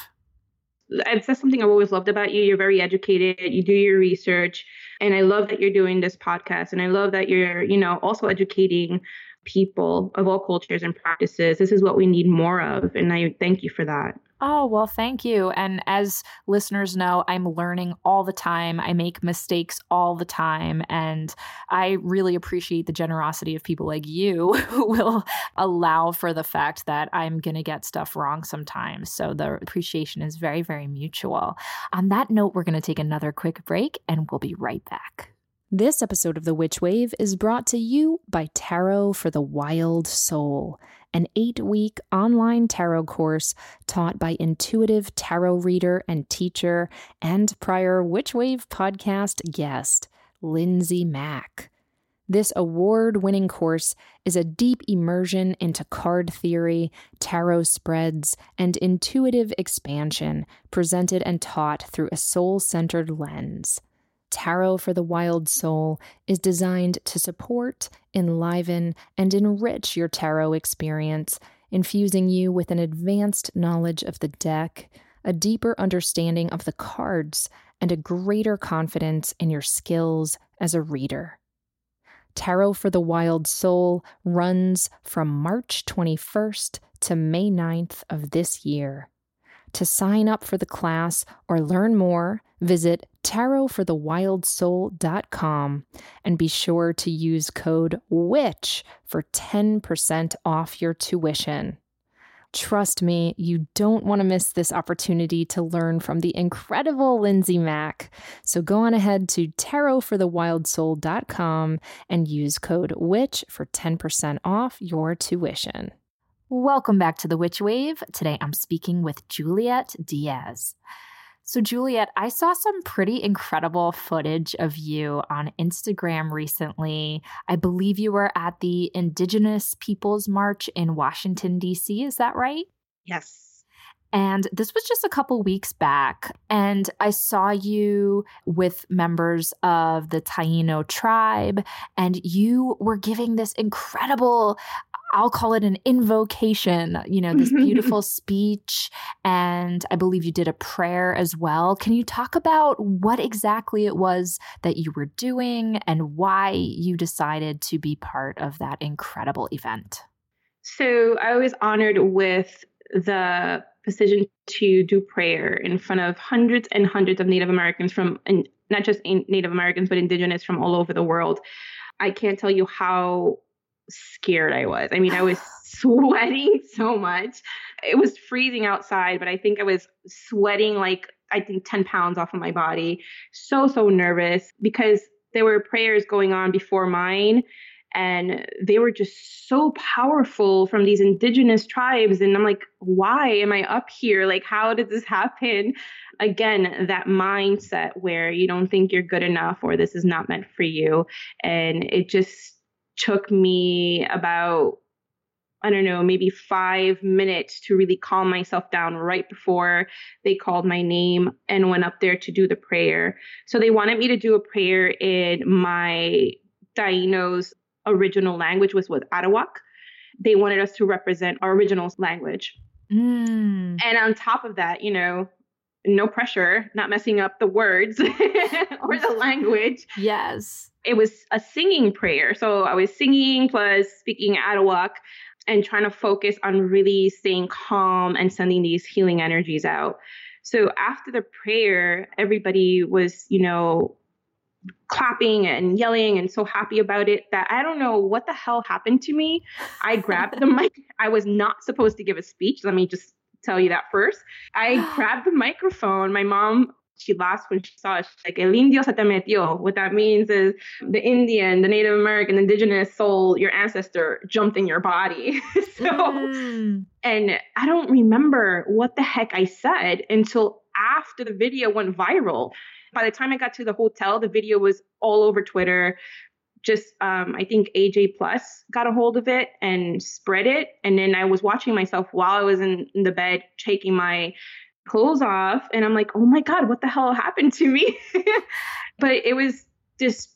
that's something I've always loved about you. You're very educated. You do your research, and I love that you're doing this podcast. And I love that you're, you know, also educating people of all cultures and practices. This is what we need more of, and I thank you for that. Oh, well, thank you. And as listeners know, I'm learning all the time. I make mistakes all the time. And I really appreciate the generosity of people like you who will allow for the fact that I'm going to get stuff wrong sometimes. So the appreciation is very, very mutual. On that note, we're going to take another quick break and we'll be right back. This episode of The Witch Wave is brought to you by Tarot for the Wild Soul an eight week online tarot course taught by intuitive tarot reader and teacher and prior Witch Wave podcast guest, Lindsay Mack. This award winning course is a deep immersion into card theory, tarot spreads, and intuitive expansion presented and taught through a soul centered lens. Tarot for the Wild Soul is designed to support, enliven, and enrich your tarot experience, infusing you with an advanced knowledge of the deck, a deeper understanding of the cards, and a greater confidence in your skills as a reader. Tarot for the Wild Soul runs from March 21st to May 9th of this year. To sign up for the class or learn more, visit tarotforthewildsoul.com and be sure to use code WITCH for 10% off your tuition. Trust me, you don't want to miss this opportunity to learn from the incredible Lindsay Mack. So go on ahead to tarotforthewildsoul.com and use code WITCH for 10% off your tuition. Welcome back to the Witch Wave. Today I'm speaking with Juliet Diaz. So, Juliet, I saw some pretty incredible footage of you on Instagram recently. I believe you were at the Indigenous Peoples March in Washington, D.C. Is that right? Yes. And this was just a couple weeks back. And I saw you with members of the Taino tribe, and you were giving this incredible I'll call it an invocation, you know, this mm-hmm. beautiful speech. And I believe you did a prayer as well. Can you talk about what exactly it was that you were doing and why you decided to be part of that incredible event? So I was honored with the decision to do prayer in front of hundreds and hundreds of Native Americans from, and not just Native Americans, but Indigenous from all over the world. I can't tell you how scared I was. I mean, I was sweating so much. It was freezing outside, but I think I was sweating like I think 10 pounds off of my body. So, so nervous because there were prayers going on before mine and they were just so powerful from these indigenous tribes and i'm like why am i up here like how did this happen again that mindset where you don't think you're good enough or this is not meant for you and it just took me about I don't know, maybe five minutes to really calm myself down right before they called my name and went up there to do the prayer. So they wanted me to do a prayer in my Taino's original language, which was Arawak. They wanted us to represent our original language. Mm. And on top of that, you know, no pressure, not messing up the words or the language. Yes. It was a singing prayer. So I was singing plus speaking Arawak and trying to focus on really staying calm and sending these healing energies out. So after the prayer, everybody was, you know, clapping and yelling and so happy about it that I don't know what the hell happened to me. I grabbed the mic. I was not supposed to give a speech. Let me just tell you that first. I grabbed the microphone. My mom, she laughed when she saw it. She's like, El indio se te metió. What that means is the Indian, the Native American, indigenous soul, your ancestor jumped in your body. so, mm. and I don't remember what the heck I said until after the video went viral. By the time I got to the hotel, the video was all over Twitter. Just, um, I think AJ Plus got a hold of it and spread it. And then I was watching myself while I was in, in the bed, taking my clothes off. And I'm like, oh my God, what the hell happened to me? but it was this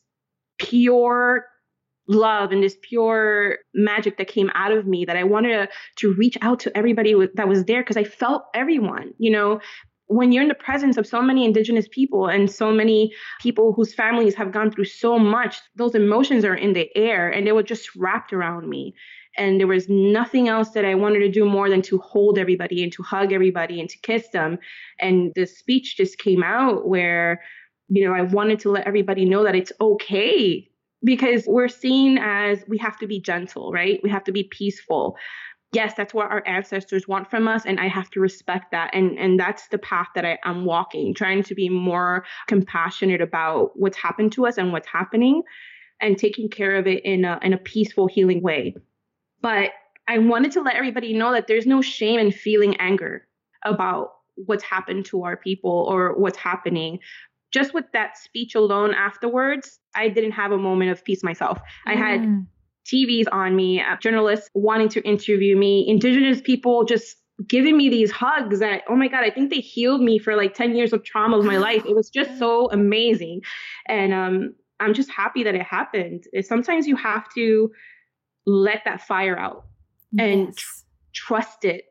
pure love and this pure magic that came out of me that I wanted to, to reach out to everybody that was there because I felt everyone, you know, when you're in the presence of so many indigenous people and so many people whose families have gone through so much those emotions are in the air and they were just wrapped around me. And there was nothing else that i wanted to do more than to hold everybody and to hug everybody and to kiss them. And the speech just came out where you know i wanted to let everybody know that it's okay because we're seen as we have to be gentle right? We have to be peaceful yes, that's what our ancestors want from us. And I have to respect that. And, and that's the path that I, am walking, trying to be more compassionate about what's happened to us and what's happening and taking care of it in a, in a peaceful, healing way. But I wanted to let everybody know that there's no shame in feeling anger about what's happened to our people or what's happening. Just with that speech alone afterwards, I didn't have a moment of peace myself. Mm. I had mm. TVs on me, uh, journalists wanting to interview me, indigenous people just giving me these hugs that, oh my God, I think they healed me for like 10 years of trauma of my life. It was just so amazing. And um, I'm just happy that it happened. Sometimes you have to let that fire out and yes. tr- trust it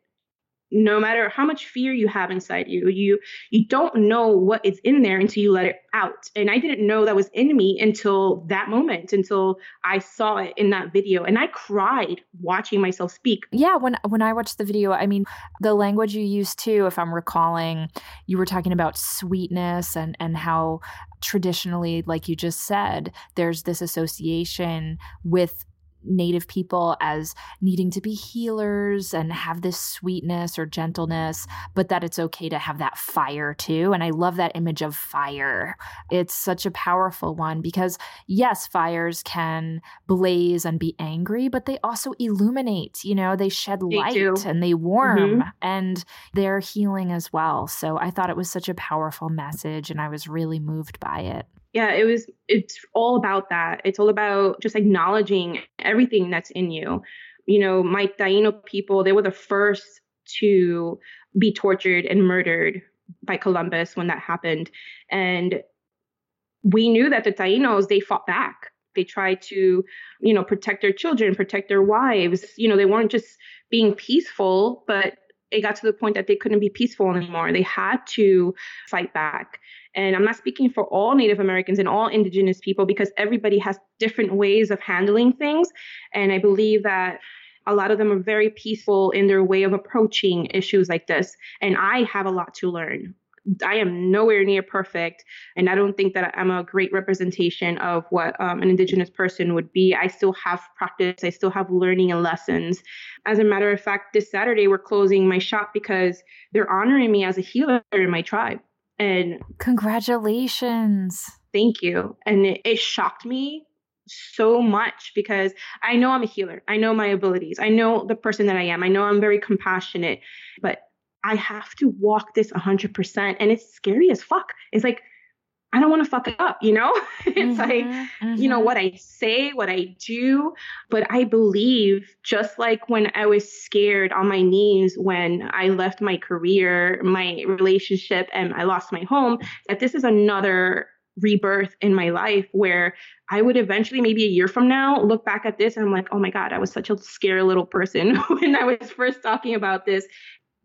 no matter how much fear you have inside you you you don't know what is in there until you let it out. And i didn't know that was in me until that moment until i saw it in that video. And i cried watching myself speak. Yeah when when i watched the video i mean the language you used too if i'm recalling you were talking about sweetness and and how traditionally like you just said there's this association with Native people as needing to be healers and have this sweetness or gentleness, but that it's okay to have that fire too. And I love that image of fire. It's such a powerful one because, yes, fires can blaze and be angry, but they also illuminate, you know, they shed they light do. and they warm mm-hmm. and they're healing as well. So I thought it was such a powerful message and I was really moved by it yeah it was it's all about that. It's all about just acknowledging everything that's in you. You know my taino people they were the first to be tortured and murdered by columbus when that happened. And we knew that the tainos they fought back. They tried to you know protect their children protect their wives. You know they weren't just being peaceful but it got to the point that they couldn't be peaceful anymore. They had to fight back and I'm not speaking for all Native Americans and all Indigenous people because everybody has different ways of handling things. And I believe that a lot of them are very peaceful in their way of approaching issues like this. And I have a lot to learn. I am nowhere near perfect, and I don't think that I'm a great representation of what um, an Indigenous person would be. I still have practice, I still have learning and lessons. As a matter of fact, this Saturday we're closing my shop because they're honoring me as a healer in my tribe. And congratulations. Thank you. And it, it shocked me so much because I know I'm a healer. I know my abilities. I know the person that I am. I know I'm very compassionate, but I have to walk this 100%. And it's scary as fuck. It's like, I don't want to fuck it up, you know? it's mm-hmm, like, mm-hmm. you know, mm-hmm. what I say, what I do. But I believe, just like when I was scared on my knees when I left my career, my relationship, and I lost my home, that this is another rebirth in my life where I would eventually, maybe a year from now, look back at this and I'm like, oh my God, I was such a scary little person when I was first talking about this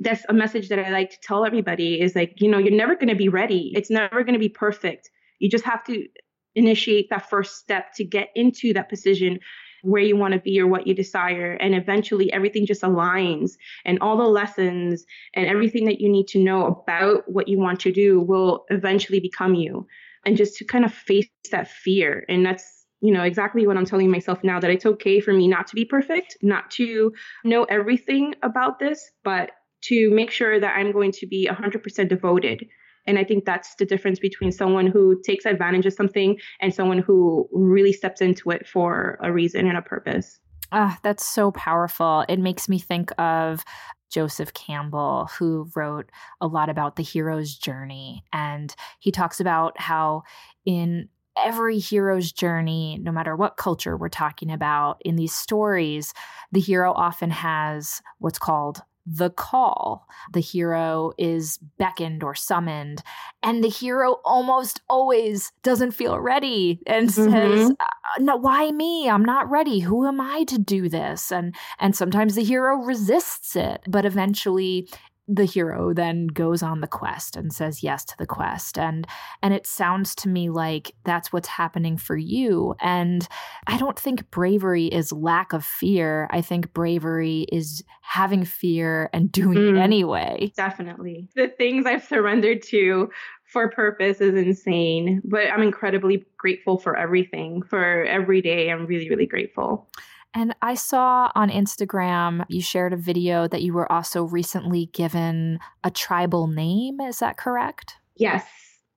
that's a message that I like to tell everybody is like, you know, you're never going to be ready. It's never going to be perfect. You just have to initiate that first step to get into that position where you want to be or what you desire. And eventually everything just aligns and all the lessons and everything that you need to know about what you want to do will eventually become you. And just to kind of face that fear. And that's you know exactly what i'm telling myself now that it's okay for me not to be perfect not to know everything about this but to make sure that i'm going to be 100% devoted and i think that's the difference between someone who takes advantage of something and someone who really steps into it for a reason and a purpose Ah, that's so powerful. It makes me think of Joseph Campbell, who wrote a lot about the hero's journey. And he talks about how in every hero's journey, no matter what culture we're talking about, in these stories, the hero often has what's called the call. The hero is beckoned or summoned, and the hero almost always doesn't feel ready and mm-hmm. says, uh, "No, why me? I'm not ready. Who am I to do this?" And and sometimes the hero resists it, but eventually the hero then goes on the quest and says yes to the quest. And and it sounds to me like that's what's happening for you. And i don't think bravery is lack of fear. I think bravery is having fear and doing mm, it anyway. Definitely. The things i've surrendered to for purpose is insane but i'm incredibly grateful for everything for every day i'm really really grateful and I saw on Instagram you shared a video that you were also recently given a tribal name. Is that correct? Yes,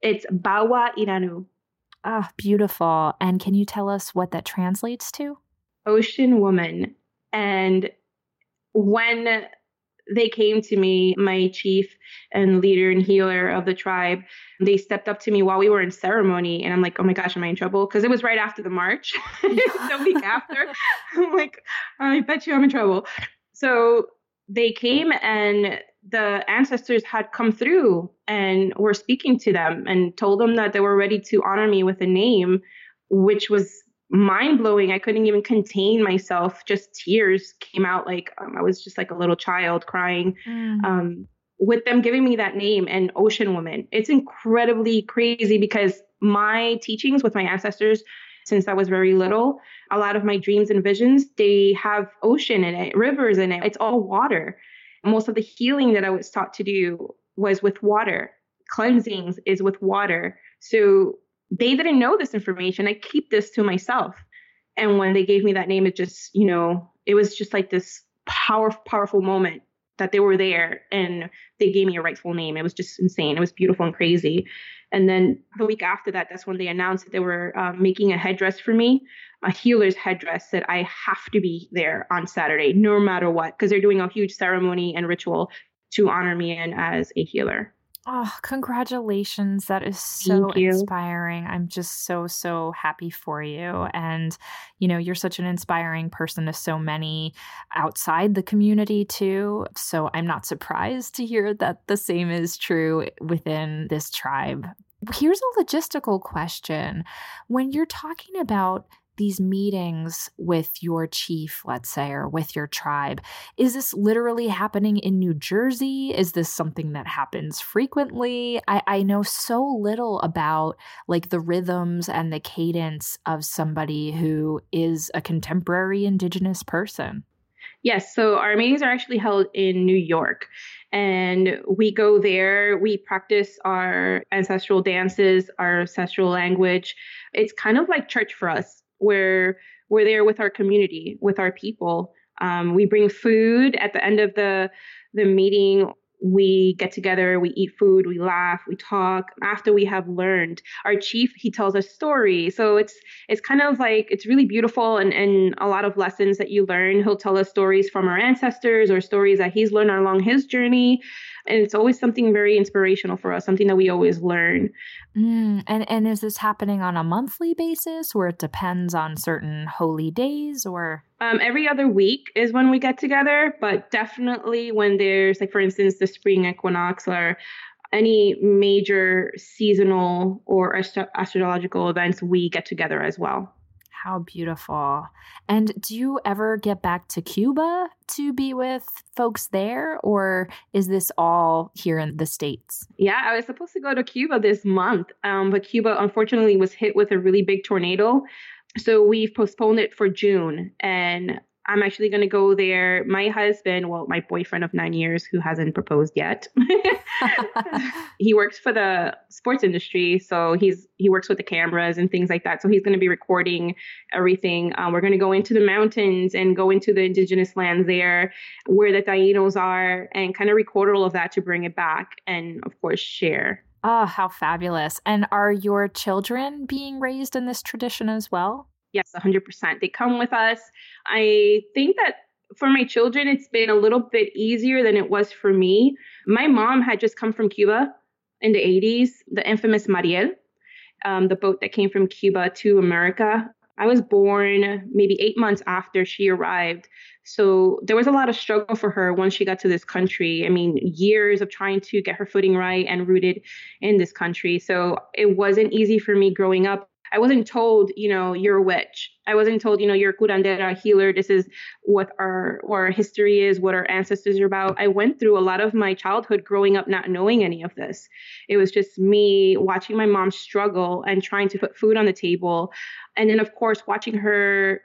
it's Bawa Iranu. Ah, beautiful. And can you tell us what that translates to? Ocean woman. And when they came to me, my chief and leader and healer of the tribe. They stepped up to me while we were in ceremony, and I'm like, oh my gosh, am I in trouble? Because it was right after the march, the week after. I'm like, I bet you I'm in trouble. So they came and the ancestors had come through and were speaking to them and told them that they were ready to honor me with a name, which was mind blowing. I couldn't even contain myself. Just tears came out like um, I was just like a little child crying. Mm. Um, with them giving me that name and Ocean Woman, it's incredibly crazy because my teachings with my ancestors since I was very little, a lot of my dreams and visions, they have ocean in it, rivers in it. It's all water. Most of the healing that I was taught to do was with water. Cleansings is with water. So they didn't know this information. I keep this to myself. And when they gave me that name, it just, you know, it was just like this powerful, powerful moment that they were there and they gave me a rightful name. It was just insane. It was beautiful and crazy. And then the week after that, that's when they announced that they were uh, making a headdress for me, a healer's headdress that I have to be there on Saturday, no matter what, because they're doing a huge ceremony and ritual to honor me and as a healer. Oh, congratulations. That is so inspiring. I'm just so, so happy for you. And, you know, you're such an inspiring person to so many outside the community, too. So I'm not surprised to hear that the same is true within this tribe. Here's a logistical question. When you're talking about these meetings with your chief, let's say, or with your tribe? Is this literally happening in New Jersey? Is this something that happens frequently? I, I know so little about like the rhythms and the cadence of somebody who is a contemporary Indigenous person. Yes, so our meetings are actually held in New York. And we go there, we practice our ancestral dances, our ancestral language. It's kind of like church for us where we're there with our community, with our people. Um, we bring food at the end of the the meeting we get together, we eat food, we laugh, we talk. After we have learned, our chief he tells a story. So it's it's kind of like it's really beautiful and and a lot of lessons that you learn. He'll tell us stories from our ancestors or stories that he's learned along his journey, and it's always something very inspirational for us, something that we always learn. Mm, and and is this happening on a monthly basis, where it depends on certain holy days, or? Um, every other week is when we get together, but definitely when there's like, for instance, the spring equinox or any major seasonal or astro- astrological events, we get together as well. How beautiful. And do you ever get back to Cuba to be with folks there, or is this all here in the States? Yeah, I was supposed to go to Cuba this month, um, but Cuba unfortunately was hit with a really big tornado. So we've postponed it for June. And I'm actually going to go there. My husband, well, my boyfriend of nine years, who hasn't proposed yet, he works for the sports industry, so he's he works with the cameras and things like that. So he's going to be recording everything. Um, we're going to go into the mountains and go into the indigenous lands there, where the Tainos are, and kind of record all of that to bring it back, and of course share. Oh, how fabulous! And are your children being raised in this tradition as well? Yes, 100%. They come with us. I think that for my children, it's been a little bit easier than it was for me. My mom had just come from Cuba in the 80s, the infamous Mariel, um, the boat that came from Cuba to America. I was born maybe eight months after she arrived. So there was a lot of struggle for her once she got to this country. I mean, years of trying to get her footing right and rooted in this country. So it wasn't easy for me growing up. I wasn't told, you know, you're a witch. I wasn't told, you know, you're a curandera healer. This is what our our history is, what our ancestors are about. I went through a lot of my childhood growing up not knowing any of this. It was just me watching my mom struggle and trying to put food on the table. And then of course watching her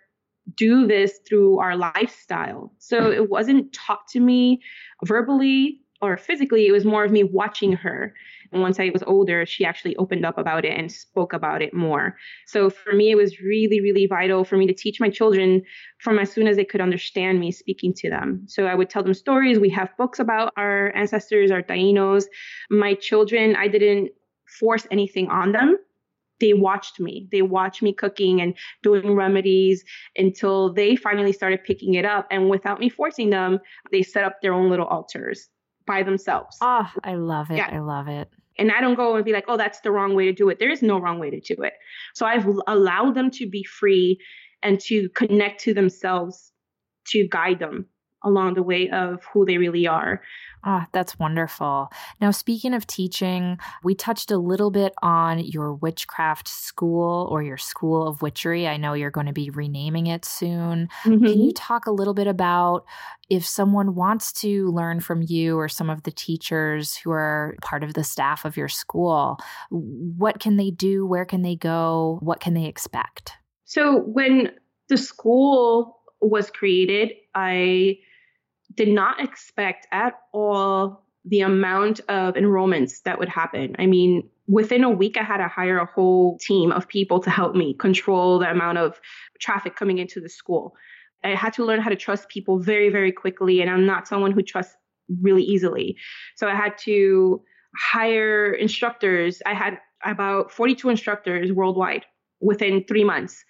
do this through our lifestyle. So it wasn't taught to me verbally or physically, it was more of me watching her. And once I was older, she actually opened up about it and spoke about it more. So for me, it was really, really vital for me to teach my children from as soon as they could understand me speaking to them. So I would tell them stories. We have books about our ancestors, our Tainos. My children, I didn't force anything on them they watched me. They watched me cooking and doing remedies until they finally started picking it up. And without me forcing them, they set up their own little altars by themselves. Oh, I love it. Yeah. I love it. And I don't go and be like, oh, that's the wrong way to do it. There is no wrong way to do it. So I've allowed them to be free and to connect to themselves to guide them along the way of who they really are. Ah, oh, that's wonderful. Now, speaking of teaching, we touched a little bit on your witchcraft school or your school of witchery. I know you're going to be renaming it soon. Mm-hmm. Can you talk a little bit about if someone wants to learn from you or some of the teachers who are part of the staff of your school? What can they do? Where can they go? What can they expect? So, when the school was created, I did not expect at all the amount of enrollments that would happen. I mean, within a week, I had to hire a whole team of people to help me control the amount of traffic coming into the school. I had to learn how to trust people very, very quickly, and I'm not someone who trusts really easily. So I had to hire instructors. I had about 42 instructors worldwide within three months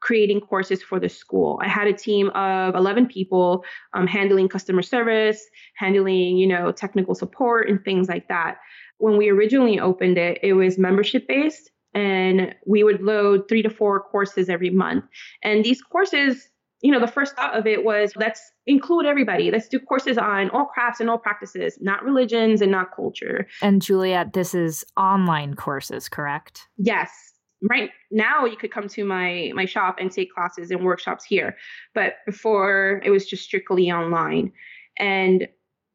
creating courses for the school. I had a team of 11 people um, handling customer service, handling, you know, technical support and things like that. When we originally opened it, it was membership based and we would load three to four courses every month. And these courses, you know, the first thought of it was let's include everybody. Let's do courses on all crafts and all practices, not religions and not culture. And Juliet, this is online courses, correct? Yes right now you could come to my my shop and take classes and workshops here but before it was just strictly online. And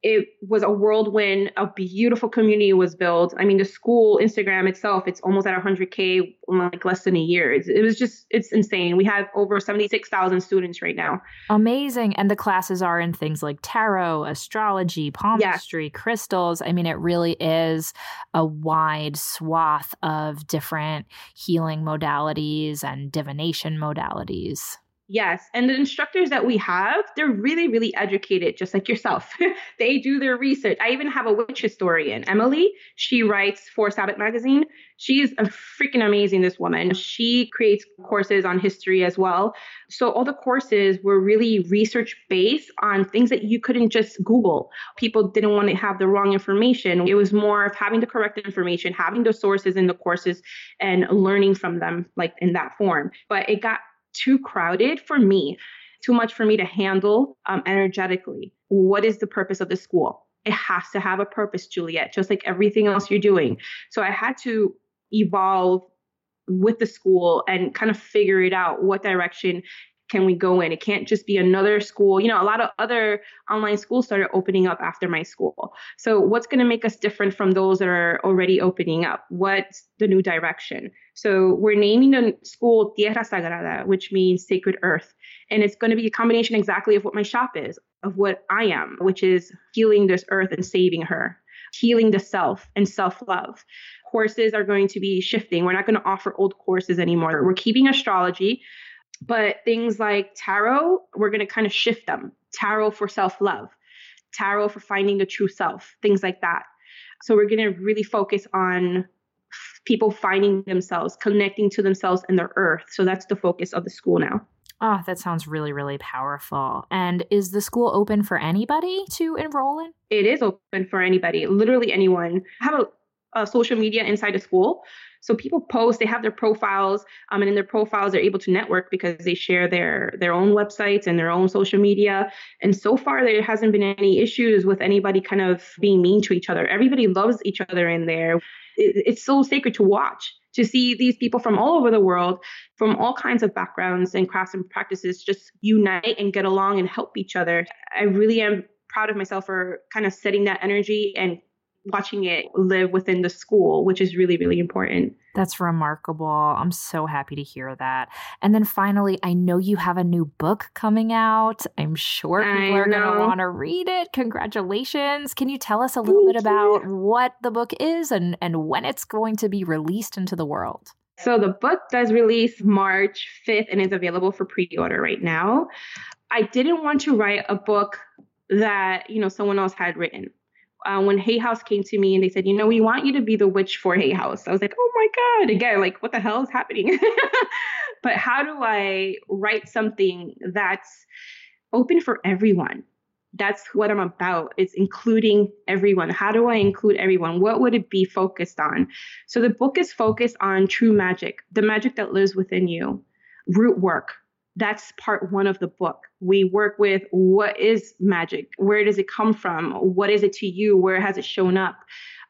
it was a whirlwind a beautiful community was built. I mean the school instagram itself it's almost at 100k in like less than a year. It's, it was just it's insane. We have over 76000 students right now. Amazing. And the classes are in things like tarot astrology palmistry yes. crystals. I mean it really is a wide swath of different healing modalities and divination modalities Yes. And the instructors that we have, they're really, really educated, just like yourself. they do their research. I even have a witch historian, Emily. She writes for Sabbath Magazine. She's a freaking amazing, this woman. She creates courses on history as well. So all the courses were really research based on things that you couldn't just Google. People didn't want to have the wrong information. It was more of having the correct information, having the sources in the courses and learning from them like in that form. But it got too crowded for me, too much for me to handle um, energetically. What is the purpose of the school? It has to have a purpose, Juliet, just like everything else you're doing. So I had to evolve with the school and kind of figure it out what direction can we go in? It can't just be another school. You know, a lot of other online schools started opening up after my school. So, what's going to make us different from those that are already opening up? What's the new direction? So, we're naming the school Tierra Sagrada, which means sacred earth. And it's going to be a combination exactly of what my shop is, of what I am, which is healing this earth and saving her, healing the self and self love courses are going to be shifting. We're not going to offer old courses anymore. We're keeping astrology, but things like tarot, we're going to kind of shift them. Tarot for self love, tarot for finding the true self, things like that. So we're going to really focus on people finding themselves, connecting to themselves and their earth. So that's the focus of the school now. Oh, that sounds really, really powerful. And is the school open for anybody to enroll in? It is open for anybody, literally anyone. I have a uh, social media inside the school. So people post, they have their profiles, um, and in their profiles, they're able to network because they share their their own websites and their own social media. And so far, there hasn't been any issues with anybody kind of being mean to each other. Everybody loves each other in there. It, it's so sacred to watch to see these people from all over the world, from all kinds of backgrounds and crafts and practices, just unite and get along and help each other. I really am proud of myself for kind of setting that energy and watching it live within the school, which is really, really important. That's remarkable. I'm so happy to hear that. And then finally, I know you have a new book coming out. I'm sure people I are going to want to read it. Congratulations. Can you tell us a little Thank bit about you. what the book is and, and when it's going to be released into the world? So the book does release March 5th and is available for pre-order right now. I didn't want to write a book that, you know, someone else had written uh, when Hay House came to me and they said, you know, we want you to be the witch for Hay House. I was like, oh my God, again, like, what the hell is happening? but how do I write something that's open for everyone? That's what I'm about. It's including everyone. How do I include everyone? What would it be focused on? So the book is focused on true magic, the magic that lives within you, root work, that's part one of the book. We work with what is magic? Where does it come from? What is it to you? Where has it shown up?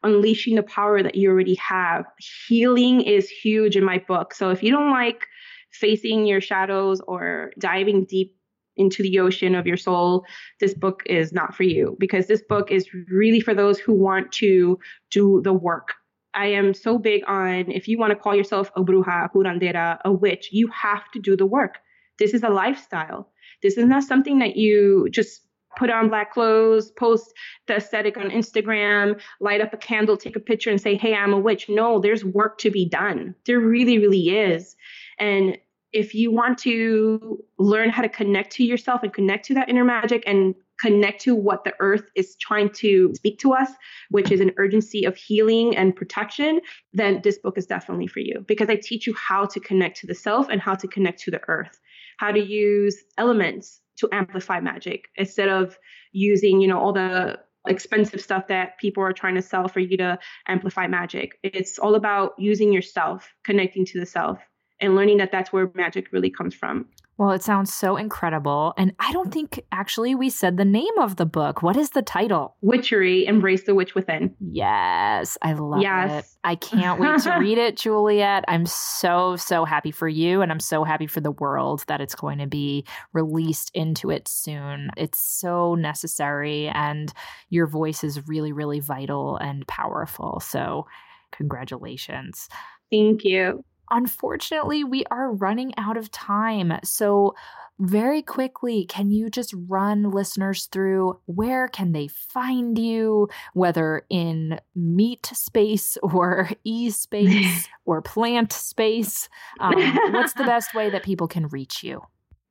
Unleashing the power that you already have. Healing is huge in my book. So if you don't like facing your shadows or diving deep into the ocean of your soul, this book is not for you because this book is really for those who want to do the work. I am so big on if you want to call yourself a bruja, curandera, a witch, you have to do the work this is a lifestyle. This is not something that you just put on black clothes, post the aesthetic on Instagram, light up a candle, take a picture, and say, hey, I'm a witch. No, there's work to be done. There really, really is. And if you want to learn how to connect to yourself and connect to that inner magic and connect to what the earth is trying to speak to us, which is an urgency of healing and protection, then this book is definitely for you because I teach you how to connect to the self and how to connect to the earth how to use elements to amplify magic instead of using, you know, all the expensive stuff that people are trying to sell for you to amplify magic. It's all about using yourself, connecting to the self, and learning that that's where magic really comes from. Well, it sounds so incredible. And I don't think actually we said the name of the book. What is the title? Witchery Embrace the Witch Within. Yes, I love yes. it. I can't wait to read it, Juliet. I'm so, so happy for you. And I'm so happy for the world that it's going to be released into it soon. It's so necessary. And your voice is really, really vital and powerful. So, congratulations. Thank you. Unfortunately, we are running out of time. So, very quickly, can you just run listeners through where can they find you, whether in meat space or e space or plant space? Um, what's the best way that people can reach you?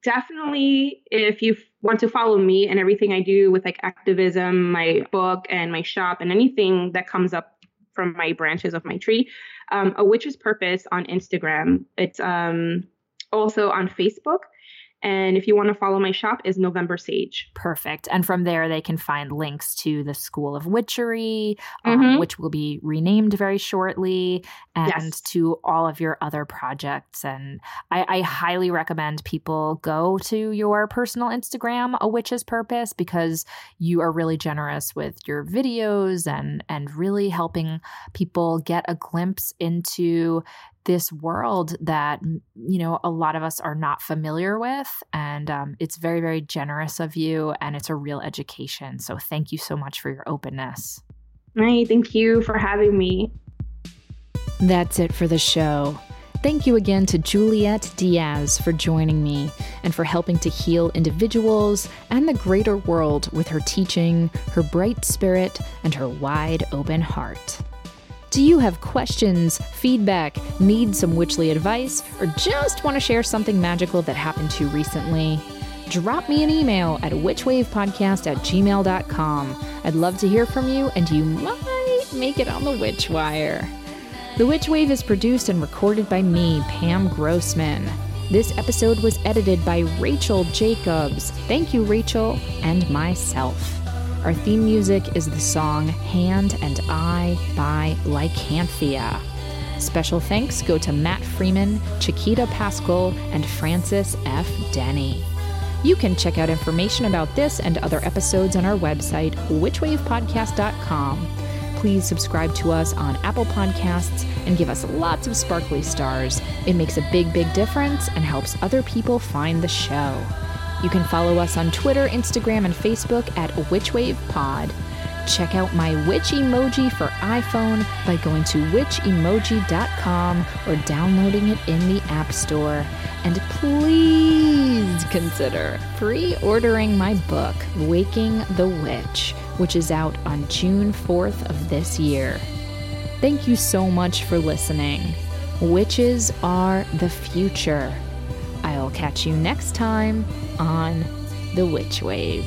Definitely, if you want to follow me and everything I do with like activism, my book, and my shop, and anything that comes up from my branches of my tree, um, A Witch's Purpose on Instagram. It's um, also on Facebook. And if you want to follow my shop, is November Sage. Perfect. And from there, they can find links to the School of Witchery, um, mm-hmm. which will be renamed very shortly, and yes. to all of your other projects. And I, I, highly recommend people go to your personal Instagram, A Witch's Purpose, because you are really generous with your videos and and really helping people get a glimpse into this world that you know a lot of us are not familiar with and um, it's very very generous of you and it's a real education. So thank you so much for your openness. Hi, thank you for having me. That's it for the show. Thank you again to Juliet Diaz for joining me and for helping to heal individuals and the greater world with her teaching, her bright spirit, and her wide open heart. Do you have questions, feedback, need some witchly advice, or just want to share something magical that happened to you recently? Drop me an email at witchwavepodcast at gmail.com. I'd love to hear from you, and you might make it on the Witch Wire. The Witch Wave is produced and recorded by me, Pam Grossman. This episode was edited by Rachel Jacobs. Thank you, Rachel, and myself. Our theme music is the song Hand and Eye by Lycanthia. Special thanks go to Matt Freeman, Chiquita Pascal, and Frances F. Denny. You can check out information about this and other episodes on our website, witchwavepodcast.com. Please subscribe to us on Apple Podcasts and give us lots of sparkly stars. It makes a big, big difference and helps other people find the show. You can follow us on Twitter, Instagram, and Facebook at WitchWavePod. Check out my witch emoji for iPhone by going to witchemoji.com or downloading it in the App Store. And please consider pre ordering my book, Waking the Witch, which is out on June 4th of this year. Thank you so much for listening. Witches are the future. I'll catch you next time on The Witch Wave.